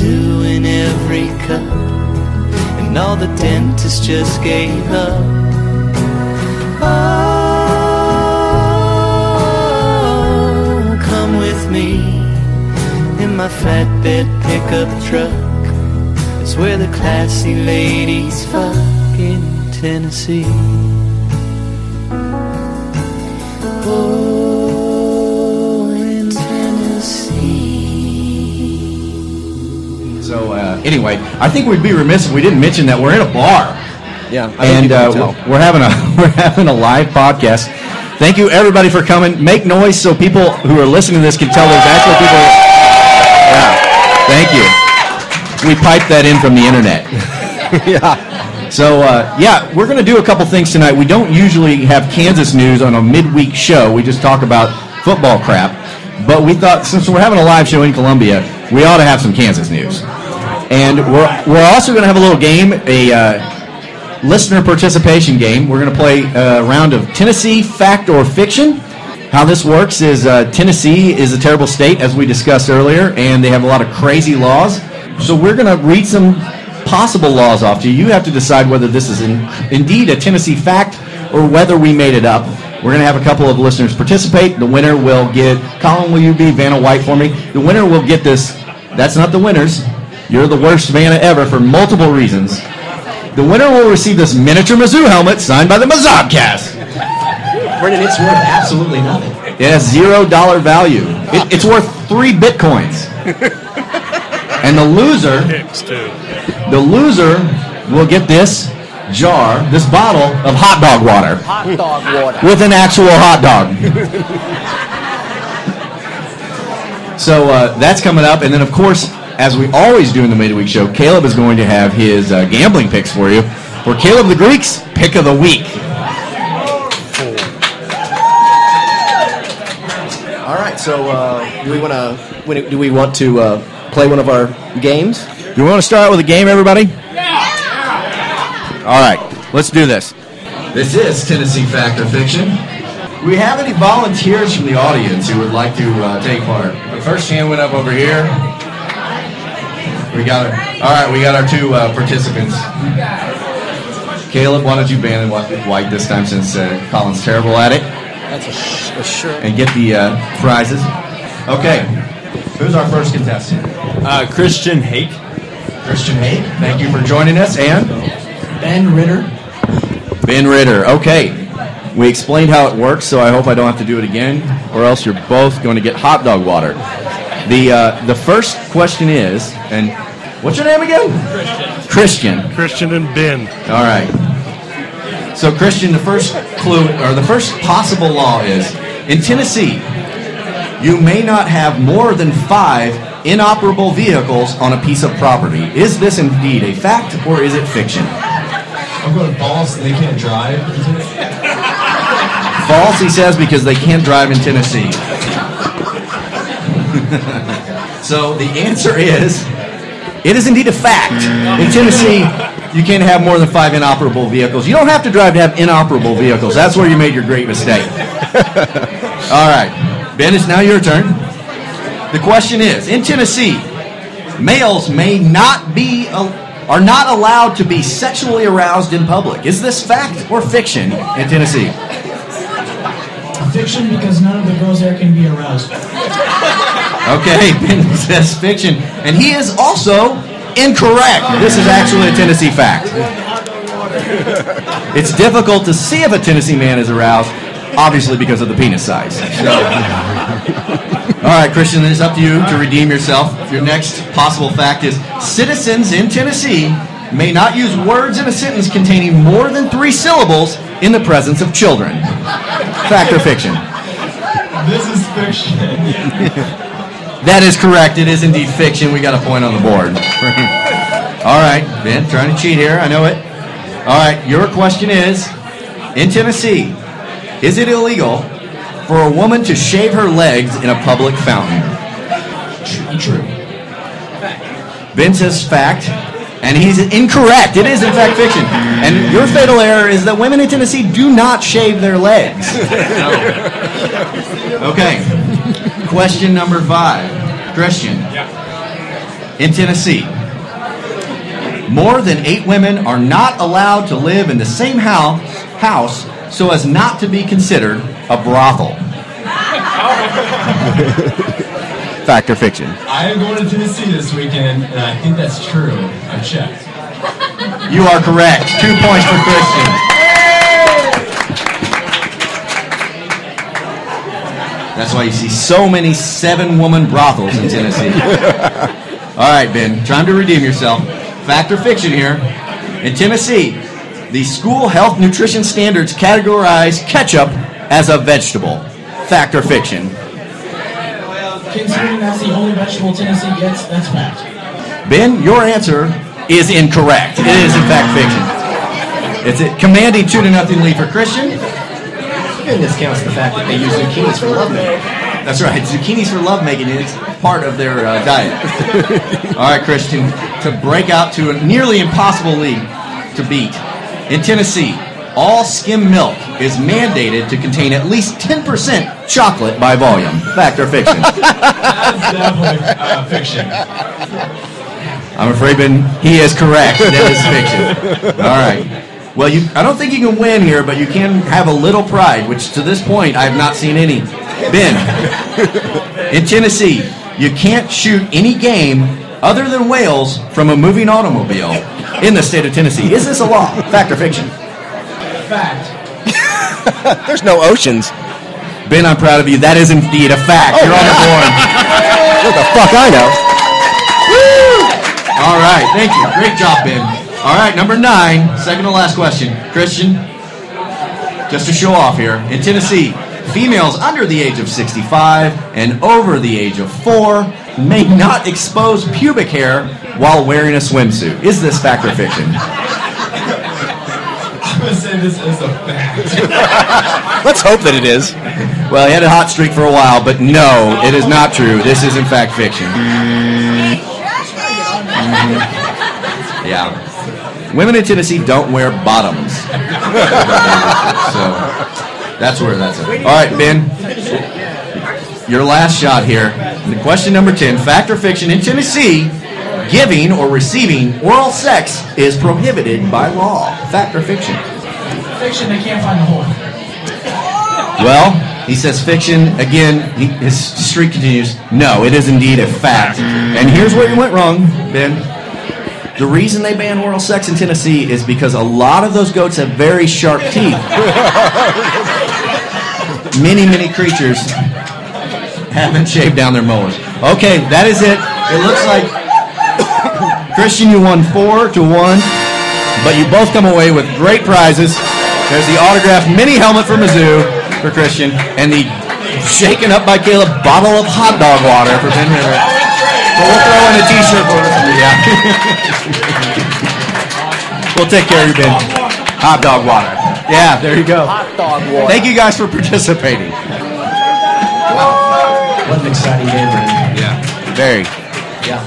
[SPEAKER 13] Dew in every cup, and all the dentists just gave up. Oh, come with me in my flatbed pickup truck. It's where the classy ladies fuck in Tennessee.
[SPEAKER 8] Anyway, I think we'd be remiss if we didn't mention that we're in a bar.
[SPEAKER 9] Yeah, I
[SPEAKER 8] and uh,
[SPEAKER 9] tell.
[SPEAKER 8] we're having a we're having a live podcast. Thank you everybody for coming. Make noise so people who are listening to this can tell there's actually people. Yeah, thank you. We piped that in from the internet. yeah. So uh, yeah, we're going to do a couple things tonight. We don't usually have Kansas news on a midweek show. We just talk about football crap. But we thought since we're having a live show in Columbia, we ought to have some Kansas news. And we're we're also going to have a little game, a uh, listener participation game. We're going to play a round of Tennessee fact or fiction. How this works is uh, Tennessee is a terrible state, as we discussed earlier, and they have a lot of crazy laws. So we're going to read some possible laws off to you. You have to decide whether this is in, indeed a Tennessee fact or whether we made it up. We're going to have a couple of listeners participate. The winner will get. Colin, will you be Vanna White for me? The winner will get this. That's not the winners. You're the worst Vanna ever for multiple reasons. The winner will receive this miniature Mizzou helmet signed by the Mazobcast.
[SPEAKER 9] Brendan, it's worth absolutely nothing.
[SPEAKER 8] It has zero dollar value. It, it's worth three bitcoins. And the loser, the loser will get this jar, this bottle of hot dog water
[SPEAKER 9] Hot dog water.
[SPEAKER 8] with an actual hot dog. So uh, that's coming up, and then of course, as we always do in the midweek show, Caleb is going to have his uh, gambling picks for you. For Caleb the Greeks, pick of the week.
[SPEAKER 9] All right, so uh, do we want to? Do we want to uh, play one of our games?
[SPEAKER 8] Do we want to start with a game, everybody? Yeah. All right, let's do this. This is Tennessee Fact or Fiction. Do we have any volunteers from the audience who would like to uh, take part? The first hand went up over here. We got our, all right. We got our two uh, participants. Caleb, why don't you ban and white this time since uh, Colin's terrible at it,
[SPEAKER 9] That's a, sh- a shirt.
[SPEAKER 8] and get the uh, prizes. Okay, who's our first contestant?
[SPEAKER 14] Uh, Christian Hake.
[SPEAKER 8] Christian Hake, thank you for joining us. And
[SPEAKER 9] Ben Ritter.
[SPEAKER 8] Ben Ritter. Okay. We explained how it works, so I hope I don't have to do it again, or else you're both going to get hot dog water. The uh, the first question is, and what's your name again? Christian.
[SPEAKER 10] Christian Christian and Ben.
[SPEAKER 8] All right. So Christian, the first clue or the first possible law is in Tennessee, you may not have more than five inoperable vehicles on a piece of property. Is this indeed a fact or is it fiction?
[SPEAKER 15] I'm going false. They can't drive.
[SPEAKER 8] False, he says, because they can't drive in Tennessee. so the answer is it is indeed a fact. In Tennessee, you can't have more than five inoperable vehicles. You don't have to drive to have inoperable vehicles. That's where you made your great mistake. All right. Ben, it's now your turn. The question is in Tennessee, males may not be. are not allowed to be sexually aroused in public. Is this fact or fiction in Tennessee?
[SPEAKER 15] Fiction because none of the girls there can be aroused.
[SPEAKER 8] Okay, Ben says fiction. And he is also incorrect. This is actually a Tennessee fact. It's difficult to see if a Tennessee man is aroused, obviously because of the penis size. So. All right, Christian, it's up to you to redeem yourself. Your next possible fact is citizens in Tennessee may not use words in a sentence containing more than three syllables in the presence of children. Fact or fiction?
[SPEAKER 15] This is fiction.
[SPEAKER 8] That is correct. It is indeed fiction. We got a point on the board. All right, Ben, trying to cheat here. I know it. All right, your question is In Tennessee, is it illegal for a woman to shave her legs in a public fountain?
[SPEAKER 15] True.
[SPEAKER 8] Ben says fact, and he's incorrect. It is, in fact, fiction. And your fatal error is that women in Tennessee do not shave their legs. Okay. Question number five. Christian. In Tennessee, more than eight women are not allowed to live in the same house, house so as not to be considered a brothel. Fact or fiction?
[SPEAKER 15] I am going to Tennessee this weekend, and I think that's true. I've checked.
[SPEAKER 8] You are correct. Two points for Christian. That's why you see so many seven woman brothels in Tennessee. All right, Ben, time to redeem yourself. Fact or fiction here. In Tennessee, the school health nutrition standards categorize ketchup as a vegetable. Fact or fiction?
[SPEAKER 15] Considering that's the only vegetable Tennessee gets, that's fact.
[SPEAKER 8] Ben, your answer is incorrect. It is, in fact, fiction. It's a commanding two to nothing lead for Christian.
[SPEAKER 9] Even discounts the fact that they use zucchinis for lovemaking.
[SPEAKER 8] That's right. Zucchinis for lovemaking is part of their uh, diet. All right, Christian, to break out to a nearly impossible lead to beat. In Tennessee, all skim milk is mandated to contain at least 10% chocolate by volume. Fact or fiction?
[SPEAKER 15] That's definitely uh, fiction.
[SPEAKER 8] I'm afraid Ben, he is correct. That is fiction. All right. Well, you, I don't think you can win here, but you can have a little pride, which to this point I have not seen any. Ben, in Tennessee, you can't shoot any game other than whales from a moving automobile in the state of Tennessee. Is this a law? Fact or fiction?
[SPEAKER 15] Fact.
[SPEAKER 16] There's no oceans.
[SPEAKER 8] Ben, I'm proud of you. That is indeed a fact. Oh, You're on the board.
[SPEAKER 16] What the fuck I know?
[SPEAKER 8] All right, thank you. Great job, Ben. All right, number nine, second to last question. Christian, just to show off here. In Tennessee, females under the age of 65 and over the age of 4 may not expose pubic hair while wearing a swimsuit. Is this fact or fiction?
[SPEAKER 15] I'm going to say this is a fact.
[SPEAKER 16] Let's hope that it is.
[SPEAKER 8] Well, he had a hot streak for a while, but no, it is not true. This is, in fact, fiction. Mm-hmm. Yeah. Women in Tennessee don't wear bottoms. so that's where that's at. All right, Ben. Your last shot here. Question number 10 Fact or fiction in Tennessee, giving or receiving oral sex is prohibited by law. Fact or fiction?
[SPEAKER 15] Fiction, they can't find the hole.
[SPEAKER 8] Well, he says fiction. Again, he, his streak continues. No, it is indeed a fact. And here's where you went wrong, Ben. The reason they ban oral sex in Tennessee is because a lot of those goats have very sharp teeth. many, many creatures haven't shaved down their molars. Okay, that is it. It looks like Christian, you won four to one, but you both come away with great prizes. There's the autographed mini helmet for Mizzou for Christian, and the shaken up by Caleb bottle of hot dog water for Ben Ritter. But we'll throw in a T-shirt for. Yeah. we'll take care of you, Ben. Hot dog water. Yeah, there you go.
[SPEAKER 16] Hot dog water.
[SPEAKER 8] Thank you guys for participating.
[SPEAKER 9] What an exciting game, Brandon.
[SPEAKER 8] Yeah, very.
[SPEAKER 9] Yeah.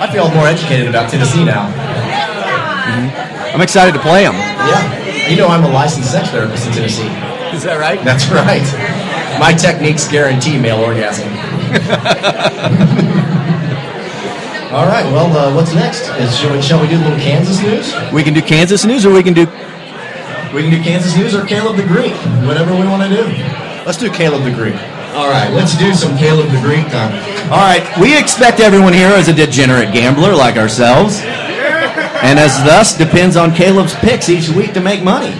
[SPEAKER 9] I feel more educated about Tennessee now. Mm-hmm.
[SPEAKER 8] I'm excited to play them.
[SPEAKER 9] Yeah. You know I'm a licensed sex therapist in Tennessee.
[SPEAKER 16] Is that right?
[SPEAKER 9] That's right. My techniques guarantee male orgasm. All right. Well, uh, what's next? Is, shall, we, shall we do a little Kansas news?
[SPEAKER 8] We can do Kansas news, or we can do.
[SPEAKER 9] We can do Kansas news or Caleb the Greek, whatever we want to do. Let's do Caleb the Greek. All right. Let's do some Caleb the Greek time.
[SPEAKER 8] All right, we expect everyone here as a degenerate gambler like ourselves, and as thus depends on Caleb's picks each week to make money.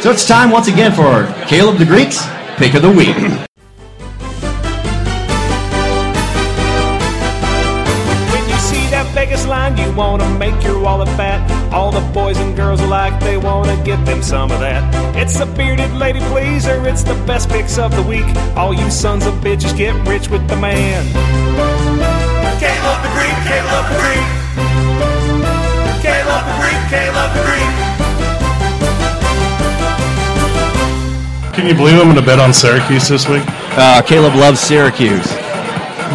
[SPEAKER 8] So it's time once again for Caleb the Greek's pick of the week.
[SPEAKER 11] mind. You wanna make your wallet fat. All the boys and girls alike, they wanna get them some of that. It's the bearded lady pleaser, it's the best picks of the week. All you sons of bitches get rich with the man. Can't the Greek, can't the Greek. Can't love the Greek, can't love the Greek.
[SPEAKER 10] Can you believe I'm going to bet on Syracuse this week?
[SPEAKER 8] Uh, Caleb loves Syracuse.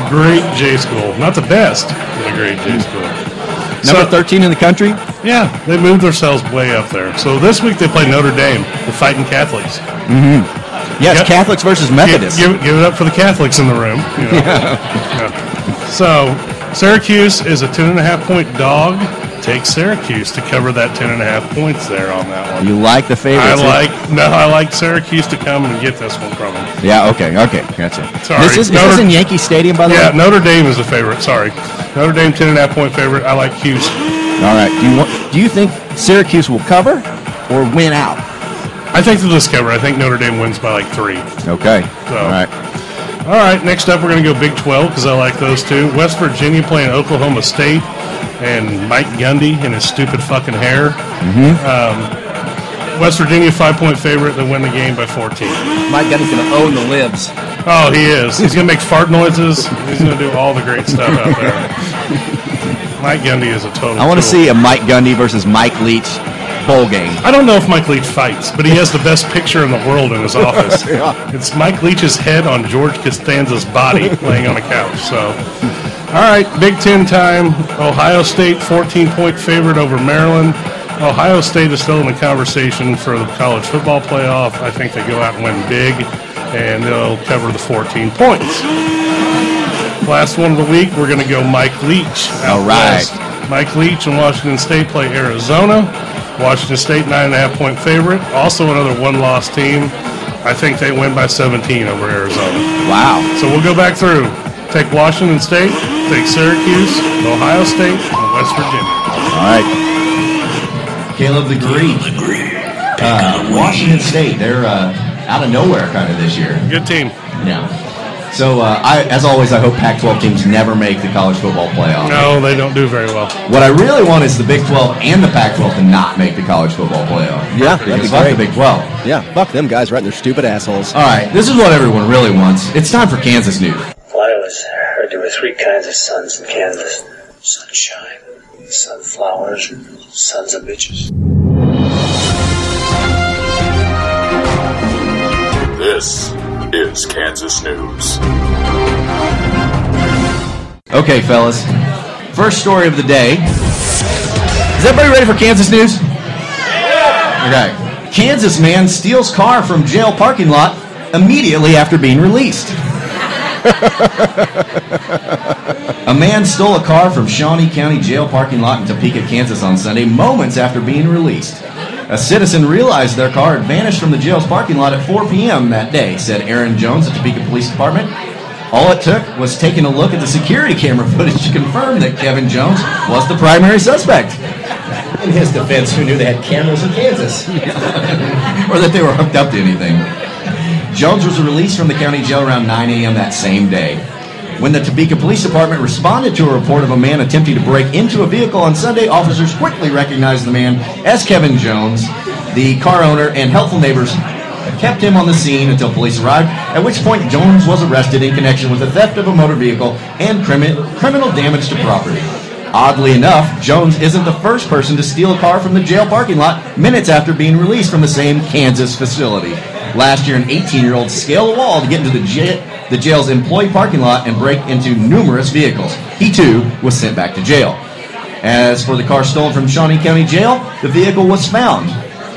[SPEAKER 10] Great J school. Not the best, but a great J school.
[SPEAKER 8] Number 13 in the country?
[SPEAKER 10] Yeah, they moved themselves way up there. So this week they play Notre Dame, the fighting Catholics.
[SPEAKER 8] Mm-hmm. Yes,
[SPEAKER 10] Yep.
[SPEAKER 8] Catholics versus Methodists.
[SPEAKER 10] Give, give, give it up for the Catholics in the room. you know. Yeah. So Syracuse is a two and a half point dog. Take Syracuse to cover that ten and a half points there on that one.
[SPEAKER 8] You like the favorite?
[SPEAKER 10] I
[SPEAKER 8] favorites?
[SPEAKER 10] like no, I like Syracuse to come and get this one from them.
[SPEAKER 8] Yeah, okay, okay, gotcha.
[SPEAKER 10] Sorry,
[SPEAKER 8] This is, is
[SPEAKER 10] Notre-
[SPEAKER 8] this in Yankee Stadium, by the
[SPEAKER 10] Yeah,
[SPEAKER 8] way? Yeah.
[SPEAKER 10] Notre Dame is the favorite. Sorry, Notre Dame ten and a half point favorite. I like Houston.
[SPEAKER 8] All right. Do you want? Do you think Syracuse will cover or win out?
[SPEAKER 10] I think they'll just cover. I think Notre Dame wins by like three.
[SPEAKER 8] Okay.
[SPEAKER 10] So-
[SPEAKER 8] All right.
[SPEAKER 10] All right, next up we're going to go Big 12 because I like those two. West Virginia playing Oklahoma State and Mike Gundy and his stupid fucking hair.
[SPEAKER 8] Mm-hmm.
[SPEAKER 10] Um, West Virginia five point favorite. They win the game by 14.
[SPEAKER 16] Mike Gundy's going to own the libs.
[SPEAKER 10] Oh, he is. He's going to make fart noises. He's going to do all the great stuff out there. Mike Gundy is a total.
[SPEAKER 8] I want to see a Mike Gundy versus Mike Leach bowl game.
[SPEAKER 10] I don't know if Mike Leach fights, but he has the best picture in the world in his office.
[SPEAKER 8] Yeah.
[SPEAKER 10] It's Mike Leach's head on George Costanza's body laying on a couch. So, all right, Big Ten time. Ohio State 14 point favorite over Maryland. Ohio State is still in the conversation for the college football playoff. I think they go out and win big, and they'll cover the 14 points. Last one of the week, we're going to go Mike Leach.
[SPEAKER 8] All right.
[SPEAKER 10] west. Mike Leach and Washington State play Arizona. Washington State nine and a half point favorite. Also another one loss team. I think they win by 17 over Arizona.
[SPEAKER 8] Wow.
[SPEAKER 10] So we'll go back through. Take Washington State, take Syracuse, Ohio State, and West Virginia.
[SPEAKER 8] All right. Caleb the Greek. Uh, Washington State. They're uh, out of nowhere kind of this year.
[SPEAKER 10] Good team.
[SPEAKER 8] Yeah. So, uh, I, as always, I hope Pac-12 teams never make the college football playoff.
[SPEAKER 10] No, they don't do very well.
[SPEAKER 8] What I really want is the Big 12 and the Pac-12 to not make the college football playoff.
[SPEAKER 16] Yeah, that'd be
[SPEAKER 8] fuck
[SPEAKER 16] great.
[SPEAKER 8] the Big 12.
[SPEAKER 16] Yeah, fuck them guys right in their stupid assholes.
[SPEAKER 8] All right, this is what everyone really wants. It's time for Kansas news.
[SPEAKER 17] Well, I always heard there were three kinds of suns in Kansas sunshine, sunflowers, and sons of bitches.
[SPEAKER 18] This is Kansas News.
[SPEAKER 8] Okay, fellas. First story of the day. Is everybody ready for Kansas news? Okay. Kansas man steals car from jail parking lot immediately after being released. A man stole a car from Shawnee County Jail parking lot in Topeka, Kansas on Sunday, moments after being released. A citizen realized their car had vanished from the jail's parking lot at 4 p.m. that day, said Aaron Jones at Topeka Police Department. All it took was taking a look at the security camera footage to confirm that Kevin Jones was the primary suspect.
[SPEAKER 9] In his defense, who knew they had cameras in Kansas?
[SPEAKER 8] or that they were hooked up to anything. Jones was released from the county jail around 9 a.m. that same day. When the Topeka Police Department responded to a report of a man attempting to break into a vehicle on Sunday, officers quickly recognized the man as Kevin Jones. The car owner and helpful neighbors kept him on the scene until police arrived, at which point Jones was arrested in connection with the theft of a motor vehicle and crimi- criminal damage to property. Oddly enough, Jones isn't the first person to steal a car from the jail parking lot minutes after being released from the same Kansas facility. Last year, an 18 year old scaled a wall to get into the, jail, the jail's employee parking lot and break into numerous vehicles. He too was sent back to jail. As for the car stolen from Shawnee County Jail, the vehicle was found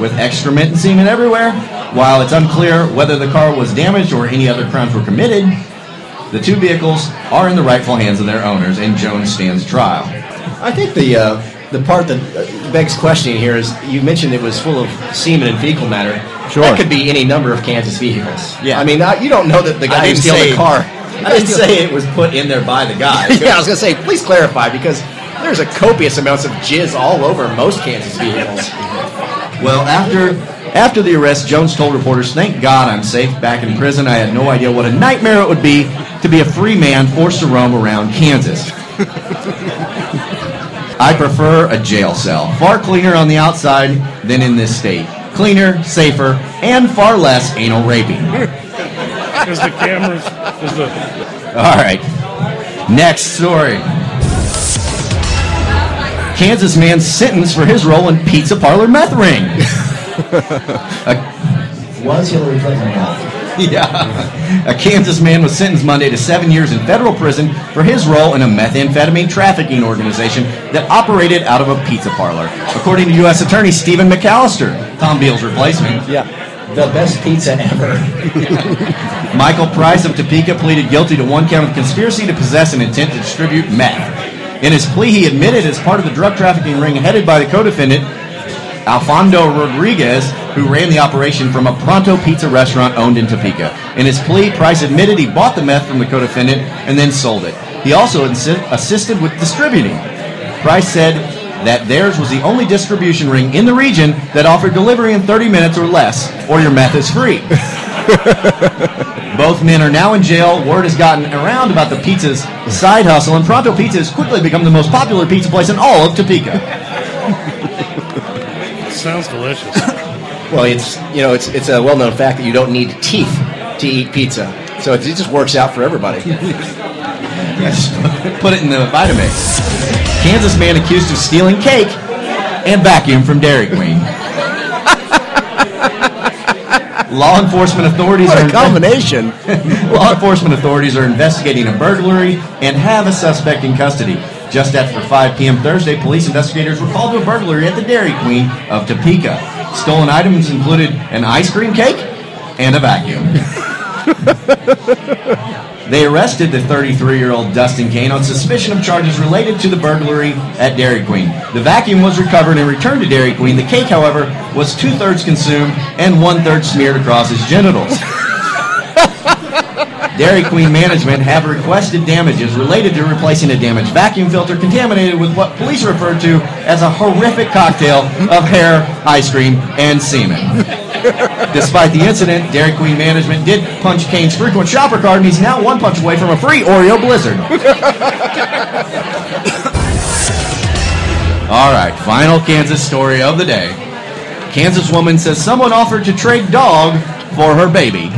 [SPEAKER 8] with excrement and semen everywhere. While it's unclear whether the car was damaged or any other crimes were committed, the two vehicles are in the rightful hands of their owners, and Jones stands trial.
[SPEAKER 9] I think the uh, the part that uh, begs questioning here is you mentioned it was full of semen and fecal matter.
[SPEAKER 8] Sure.
[SPEAKER 9] That could be any number of Kansas vehicles.
[SPEAKER 8] Yeah.
[SPEAKER 9] I mean, I, you don't know that the guy who stole the car.
[SPEAKER 8] I didn't say it was put in there by the guy.
[SPEAKER 9] yeah, I was gonna say, please clarify because there's a copious amounts of jizz all over most Kansas vehicles.
[SPEAKER 8] Well, after after the arrest, Jones told reporters, "Thank God I'm safe back in prison. I had no idea what a nightmare it would be to be a free man forced to roam around Kansas. I prefer a jail cell, far cleaner on the outside than in this state. Cleaner, safer, and far less anal raping."
[SPEAKER 10] Is the cameras? The
[SPEAKER 8] All right. Next story. Kansas man sentenced for his role in pizza parlor meth ring. A-
[SPEAKER 9] Was Hillary Clinton involved?
[SPEAKER 8] Yeah. A Kansas man was sentenced Monday to seven years in federal prison for his role in a methamphetamine trafficking organization that operated out of a pizza parlor, according to U.S. Attorney Stephen McAllister, Tom Beall's replacement.
[SPEAKER 9] Yeah. The best pizza ever.
[SPEAKER 8] Michael Price of Topeka pleaded guilty to one count of conspiracy to possess and intent to distribute meth. In his plea, he admitted as part of the drug trafficking ring headed by the co-defendant, Alfonso Rodriguez, who ran the operation from a Pronto Pizza restaurant owned in Topeka. In his plea, Price admitted he bought the meth from the co-defendant and then sold it. He also insi- assisted with distributing. Price said that theirs was the only distribution ring in the region that offered delivery in 30 minutes or less, or your meth is free. Both men are now in jail. Word has gotten around about the pizza's side hustle, and Pronto Pizza has quickly become the most popular pizza place in all of Topeka.
[SPEAKER 10] Sounds delicious.
[SPEAKER 9] Well, it's you know it's it's a well-known fact that you don't need teeth to eat pizza, so it, it just works out for everybody.
[SPEAKER 8] Yes, put it in the Vitamix. Kansas man accused of stealing cake and vacuum from Dairy Queen. Law enforcement authorities
[SPEAKER 9] What a
[SPEAKER 8] are
[SPEAKER 9] combination.
[SPEAKER 8] Law enforcement authorities are investigating a burglary and have a suspect in custody. Just after 5 p.m. Thursday, police investigators were called to a burglary at the Dairy Queen of Topeka. Stolen items included an ice cream cake and a vacuum. They arrested the 33 year old Dustin Kane on suspicion of charges related to the burglary at Dairy Queen. The vacuum was recovered and returned to Dairy Queen. The cake, however, was two thirds consumed and one third smeared across his genitals. Dairy Queen management have requested damages related to replacing a damaged vacuum filter contaminated with what police refer to as a horrific cocktail of hair, ice cream, and semen. Despite the incident, Dairy Queen management did punch Kane's frequent shopper card, and he's now one punch away from a free Oreo Blizzard. All right, final Kansas story of the day. Kansas woman says someone offered to trade dog for her baby.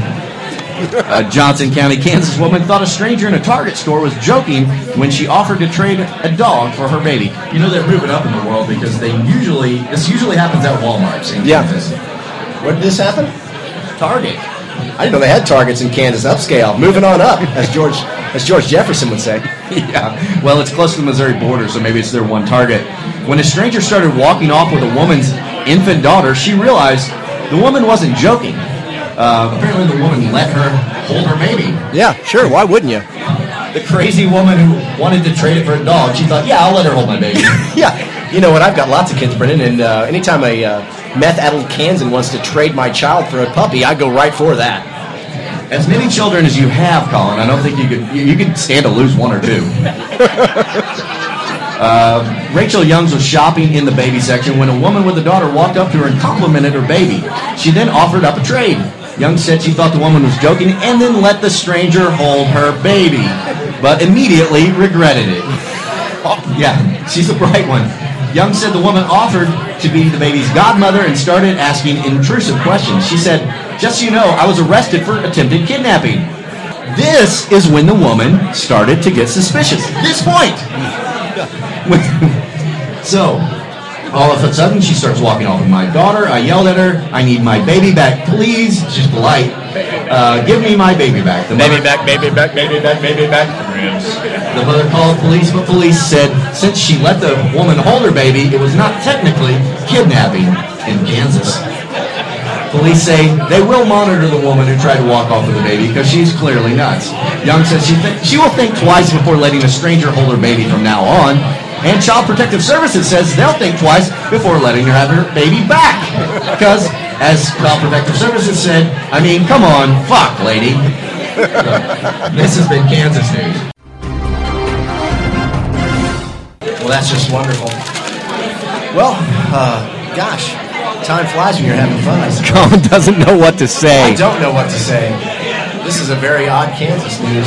[SPEAKER 8] A Johnson County, Kansas woman thought a stranger in a Target store was joking when she offered to trade a dog for her baby. You know they're moving up in the world because they usually this usually happens at Walmart's in
[SPEAKER 9] Yeah.
[SPEAKER 8] Kansas.
[SPEAKER 9] Where did this happen?
[SPEAKER 8] Target.
[SPEAKER 9] I didn't know they had targets in Kansas. Upscale, moving on up, as George as George Jefferson would say.
[SPEAKER 8] yeah. Well, it's close to the Missouri border, so maybe it's their one target. When a stranger started walking off with a woman's infant daughter, she realized the woman wasn't joking. Uh, apparently, the woman let her hold her baby.
[SPEAKER 9] Yeah, sure. Why wouldn't you?
[SPEAKER 8] The crazy woman who wanted to trade it for a dog, she thought, yeah, I'll let her hold my baby.
[SPEAKER 9] yeah. You know what? I've got lots of kids, Brendan, and uh, anytime a uh, meth-addled Kansan wants to trade my child for a puppy, I go right for that.
[SPEAKER 8] As many children as you have, Colin, I don't think you could you, you could stand to lose one or two. Uh, Rachel Youngs was shopping in the baby section when a woman with a daughter walked up to her and complimented her baby. She then offered up a trade. Young said she thought the woman was joking and then let the stranger hold her baby, but immediately regretted it. Oh, yeah, she's a bright one. Young said the woman offered to be the baby's godmother and started asking intrusive questions. She said, Just so you know, I was arrested for attempted kidnapping. This is when the woman started to get suspicious. This point. so, all of a sudden, she starts walking off with my daughter. I yelled at her, I need my baby back, please. She's polite. Uh, give me my baby back. The
[SPEAKER 9] Baby back, baby back, baby back, baby back.
[SPEAKER 8] the mother called police, but police said since she let the woman hold her baby, it was not technically kidnapping in Kansas. Police say they will monitor the woman who tried to walk off with the baby because she's clearly nuts. Young says she, th- she will think twice before letting a stranger hold her baby from now on. And Child Protective Services says they'll think twice before letting her have her baby back. Because, as Child Protective Services said, I mean, come on, fuck, lady. So, this has been Kansas News.
[SPEAKER 9] Well, that's just wonderful. Well, uh, gosh, time flies when you're having fun. I.
[SPEAKER 8] Colin doesn't know what to say.
[SPEAKER 9] I don't know what to say. This is a very odd Kansas news.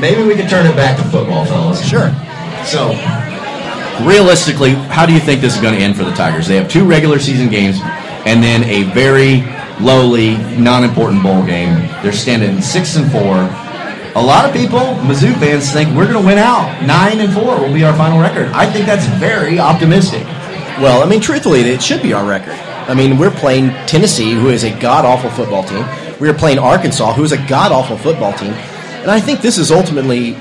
[SPEAKER 8] Maybe we can turn it back to football, fellas.
[SPEAKER 9] Sure.
[SPEAKER 8] So, realistically, how do you think this is going to end for the Tigers? They have two regular season games and then a very lowly, non-important bowl game. They're standing six and four. A lot of people, Mizzou fans, think we're going to win out. Nine and four will be our final record. I think that's very optimistic.
[SPEAKER 9] Well, I mean, truthfully, it should be our record. I mean, we're playing Tennessee, who is a god awful football team. We are playing Arkansas, who is a god awful football team. And I think this is ultimately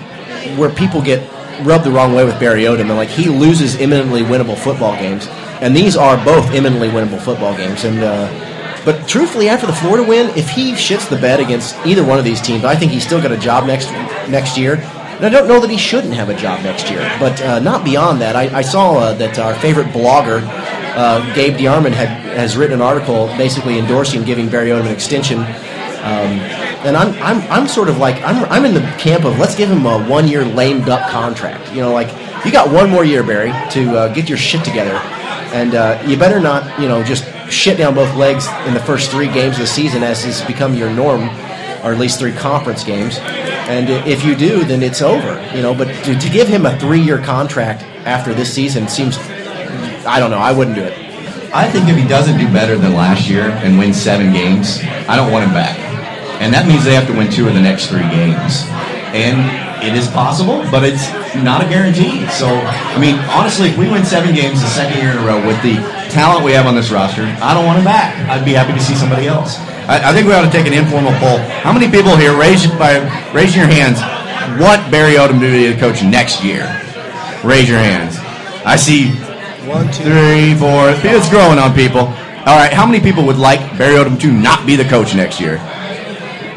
[SPEAKER 9] where people get rubbed the wrong way with Barry Odom, and like he loses eminently winnable football games, and these are both eminently winnable football games. And uh, but truthfully, after the Florida win, if he shits the bed against either one of these teams, I think he's still got a job next next year. And I don't know that he shouldn't have a job next year, but uh, not beyond that. I, I saw uh, that our favorite blogger, uh, Gabe DeArmond, had has written an article basically endorsing giving Barry Odom an extension. Um, and I'm, I'm, I'm sort of like I'm, I'm in the camp of let's give him a one year lame duck contract. You know, like you got one more year, Barry, to uh, get your shit together, and uh, you better not you know just shit down both legs in the first three games of the season as has become your norm, or at least three conference games. And if you do, then it's over. You know, but to, to give him a three year contract after this season seems I don't know. I wouldn't do it.
[SPEAKER 8] I think if he doesn't do better than last year and win seven games, I don't want him back. And that means they have to win two of the next three games. And it is possible, but it's not a guarantee. So, I mean, honestly, if we win seven games the second year in a row with the talent we have on this roster, I don't want him back. I'd be happy to see somebody else. I, I think we ought to take an informal poll. How many people here, raise, by raising your hands, What Barry Odom to be the coach next year? Raise your hands. I see one, two, three, four. It's growing on people. All right, how many people would like Barry Odom to not be the coach next year?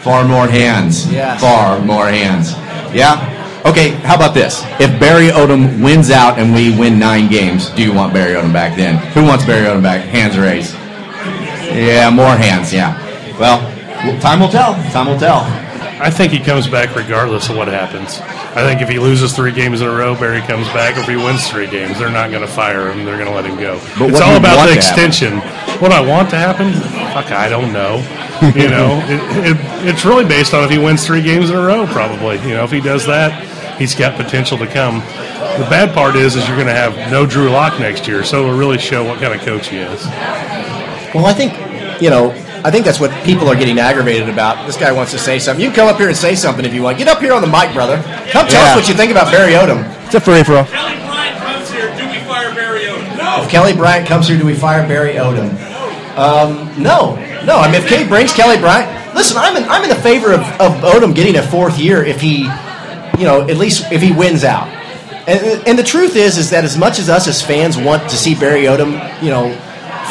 [SPEAKER 8] Far more hands.
[SPEAKER 9] Yes.
[SPEAKER 8] Far more hands. Yeah? Okay, how about this? If Barry Odom wins out and we win nine games, do you want Barry Odom back then? Who wants Barry Odom back? Hands raised. Yeah, more hands, yeah. Well, time will tell. Time will tell.
[SPEAKER 10] I think he comes back regardless of what happens. I think if he loses three games in a row, Barry comes back. If he wins three games, they're not going to fire him. They're going to let him go.
[SPEAKER 8] But
[SPEAKER 10] it's all about the
[SPEAKER 8] to happen?
[SPEAKER 10] extension. What I want to happen? Fuck, I don't know. You know, it, it, it's really based on if he wins three games in a row. Probably. You know, if he does that, he's got potential to come. The bad part is, is you're going to have no Drew Lock next year, so it'll really show what kind of coach he is.
[SPEAKER 9] Well, I think, you know, I think that's what people are getting aggravated about. This guy wants to say something. You can come up here and say something if you want. Get up here on the mic, brother. Come tell
[SPEAKER 16] Yeah.
[SPEAKER 9] us what you think about Barry Odom.
[SPEAKER 16] It's a free for all.
[SPEAKER 4] Kelly Bryant comes here. Do we fire Barry Odom? No.
[SPEAKER 9] If Kelly Bryant comes here, do we fire Barry Odom? Um, no, no. I mean, if Kate brings Kelly Bryant, listen, I'm in, I'm in the favor of, of Odom getting a fourth year if he, you know, at least if he wins out. And, and the truth is, is that as much as us as fans want to see Barry Odom, you know,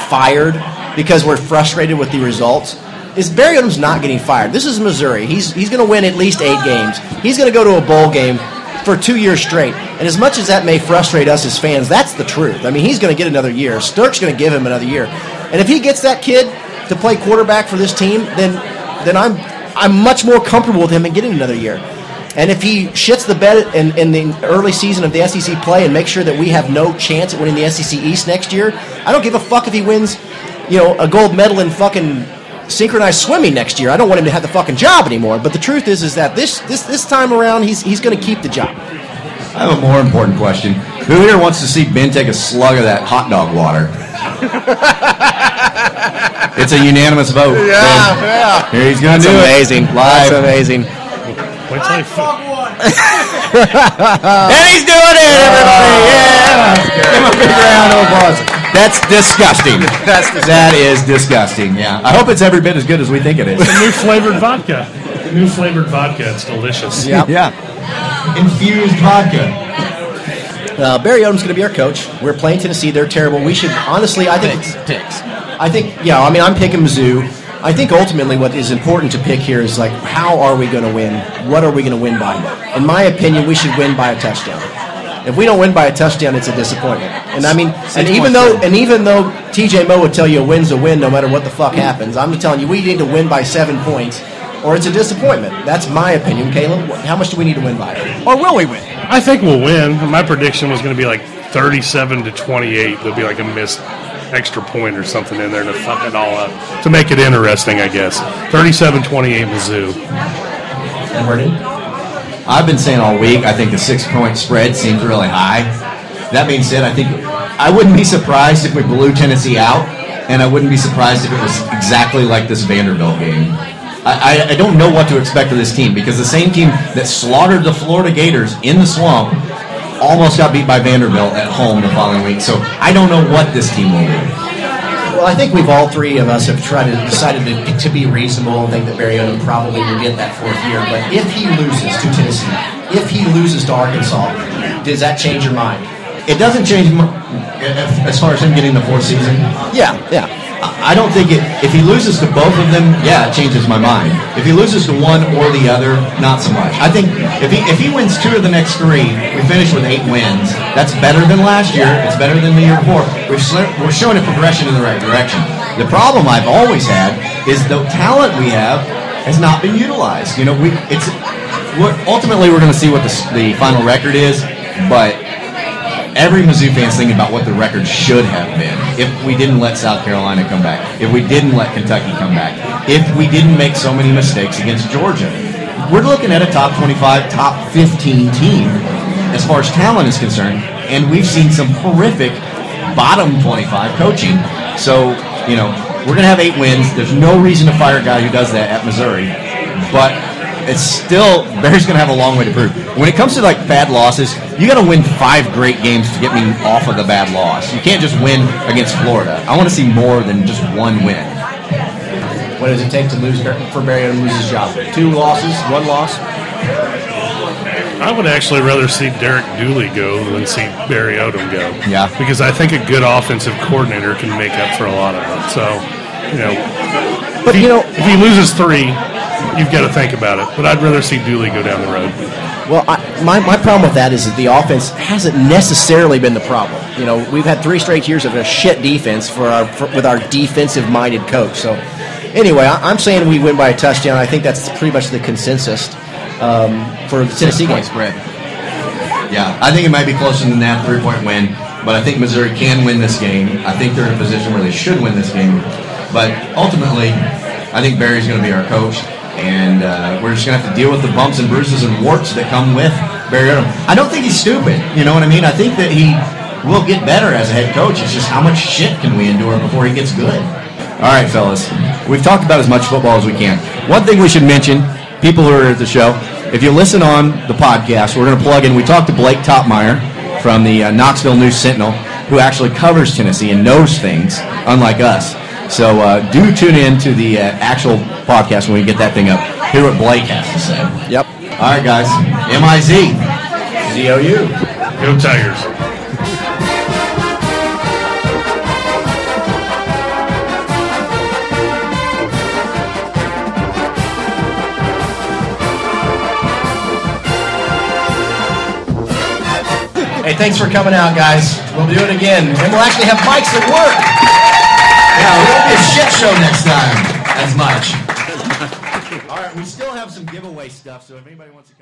[SPEAKER 9] fired because we're frustrated with the results, is Barry Odom's not getting fired. This is Missouri. He's he's going to win at least eight games. He's going to go to a bowl game for two years straight. And as much as that may frustrate us as fans, that's the truth. I mean, he's going to get another year. Sterk's going to give him another year. And if he gets that kid to play quarterback for this team, then then I'm I'm much more comfortable with him and getting another year. And if he shits the bed in, in the early season of the SEC play and makes sure that we have no chance at winning the SEC East next year, I don't give a fuck if he wins, you know, a gold medal in fucking synchronized swimming next year. I don't want him to have the fucking job anymore. But the truth is, is that this this this time around, he's he's going to keep the job.
[SPEAKER 8] I have a more important question. Who here wants to see Ben take a slug of that hot dog water? it's a unanimous vote. Ben.
[SPEAKER 9] yeah.
[SPEAKER 8] Here he's going to
[SPEAKER 9] That's
[SPEAKER 8] do
[SPEAKER 9] amazing.
[SPEAKER 8] it. Live.
[SPEAKER 9] That's amazing.
[SPEAKER 10] Wait till he fi-
[SPEAKER 8] and he's doing it, everybody! Yeah! Give him a big round of applause. That's disgusting.
[SPEAKER 9] That's
[SPEAKER 8] That is disgusting. Yeah. I hope it's every bit as good as we think it is.
[SPEAKER 10] It's a new flavored vodka. New flavored vodka. It's delicious.
[SPEAKER 9] Yeah.
[SPEAKER 8] Yeah. Infused vodka.
[SPEAKER 9] Uh, Barry Odom's going to be our coach. We're playing Tennessee. They're terrible. We should honestly. I think.
[SPEAKER 8] picks. Picks.
[SPEAKER 9] I think. Yeah. I mean, I'm picking Mizzou. I think ultimately what is important to pick here is like, how are we going to win? What are we going to win by? In my opinion, we should win by a touchdown. If we don't win by a touchdown, it's a disappointment. And I mean, and even though and even though TJ Moe would tell you a win's a win no matter what the fuck happens, I'm telling you we need to win by seven points, or it's a disappointment. That's my opinion. Caleb, how much do we need to win by?
[SPEAKER 11] Or will we win?
[SPEAKER 10] I think we'll win. My prediction was going to be like 37 to 28. There'll be like a missed extra point or something in there to fuck it all up to make it interesting, I guess. 37 28 Mizzou.
[SPEAKER 8] I've been saying all week, I think the six point spread seems really high. That being said, I think I wouldn't be surprised if we blew Tennessee out, and I wouldn't be surprised if it was exactly like this Vanderbilt game. I, I don't know what to expect of this team because the same team that slaughtered the Florida Gators in the swamp almost got beat by Vanderbilt at home the following week. So I don't know what this team will do.
[SPEAKER 9] Well, I think we've all three of us have tried to decided to, to be reasonable and think that Barry Odom probably will get that fourth year. But if he loses to Tennessee, if he loses to Arkansas, does that change your mind?
[SPEAKER 8] It doesn't change my, as far as him getting the fourth season.
[SPEAKER 9] Yeah, yeah.
[SPEAKER 8] I don't think it. If he loses to both of them, yeah, it changes my mind. If he loses to one or the other, not so much. I think if he if he wins two of the next three, we finish with eight wins. That's better than last year. It's better than the year before. We're we're showing a progression in the right direction. The problem I've always had is the talent we have has not been utilized. You know, we it's we're, ultimately we're going to see what the, the final record is, but every Mizzou fan's thinking about what the record should have been if we didn't let South Carolina come back, if we didn't let Kentucky come back, if we didn't make so many mistakes against Georgia. We're looking at a top 25, top 15 team as far as talent is concerned, and we've seen some horrific bottom 25 coaching. So, you know, we're going to have eight wins. There's no reason to fire a guy who does that at Missouri, but it's still Barry's going to have a long way to prove. When it comes to like bad losses, you got to win five great games to get me off of the bad loss. You can't just win against Florida. I want to see more than just one win.
[SPEAKER 9] What does it take to lose for Barry to lose his job? Two losses, one loss.
[SPEAKER 10] I would actually rather see Derek Dooley go than see Barry Odom go.
[SPEAKER 8] Yeah.
[SPEAKER 10] Because I think a good offensive coordinator can make up for a lot of it. So, you know,
[SPEAKER 9] but
[SPEAKER 10] if he,
[SPEAKER 9] you know,
[SPEAKER 10] if he loses three, you've got to think about it. But I'd rather see Dooley go down the road.
[SPEAKER 9] Well, I, my, my problem with that is that the offense hasn't necessarily been the problem. You know, we've had three straight years of a shit defense for our for, with our defensive-minded coach. So, anyway, I, am saying we win by a touchdown. I think that's pretty much the consensus um, for the Tennessee game.
[SPEAKER 8] spread. Yeah, I think it might be closer than that three-point win, but I think Missouri can win this game. I think they're in a position where they should win this game, but ultimately, I think Barry's going to be our coach and uh, we're just gonna have to deal with the bumps and bruises and warts that come with Barry Odom. I don't think he's stupid. You know what I mean? I think that he will get better as a head coach. It's just how much shit can we endure before he gets good. All right, fellas, we've talked about as much football as we can. One thing we should mention, people who are at the show, if you listen on the podcast, we're to plug in. We talked to Blake Toppmeyer from the uh, Knoxville News Sentinel, who actually covers Tennessee and knows things, unlike us. So uh, do tune in to the uh, actual podcast when we get that thing up. Hear what Blake has to say.
[SPEAKER 9] Yep.
[SPEAKER 8] All right, guys. M I Z.
[SPEAKER 9] Z O U.
[SPEAKER 10] Go Tigers.
[SPEAKER 9] Hey, thanks for coming out, guys. We'll do it again. And we'll actually have mics at work.
[SPEAKER 8] Yeah, it won't be a shit show next time as much. All right, we still have some giveaway stuff, so if anybody wants to.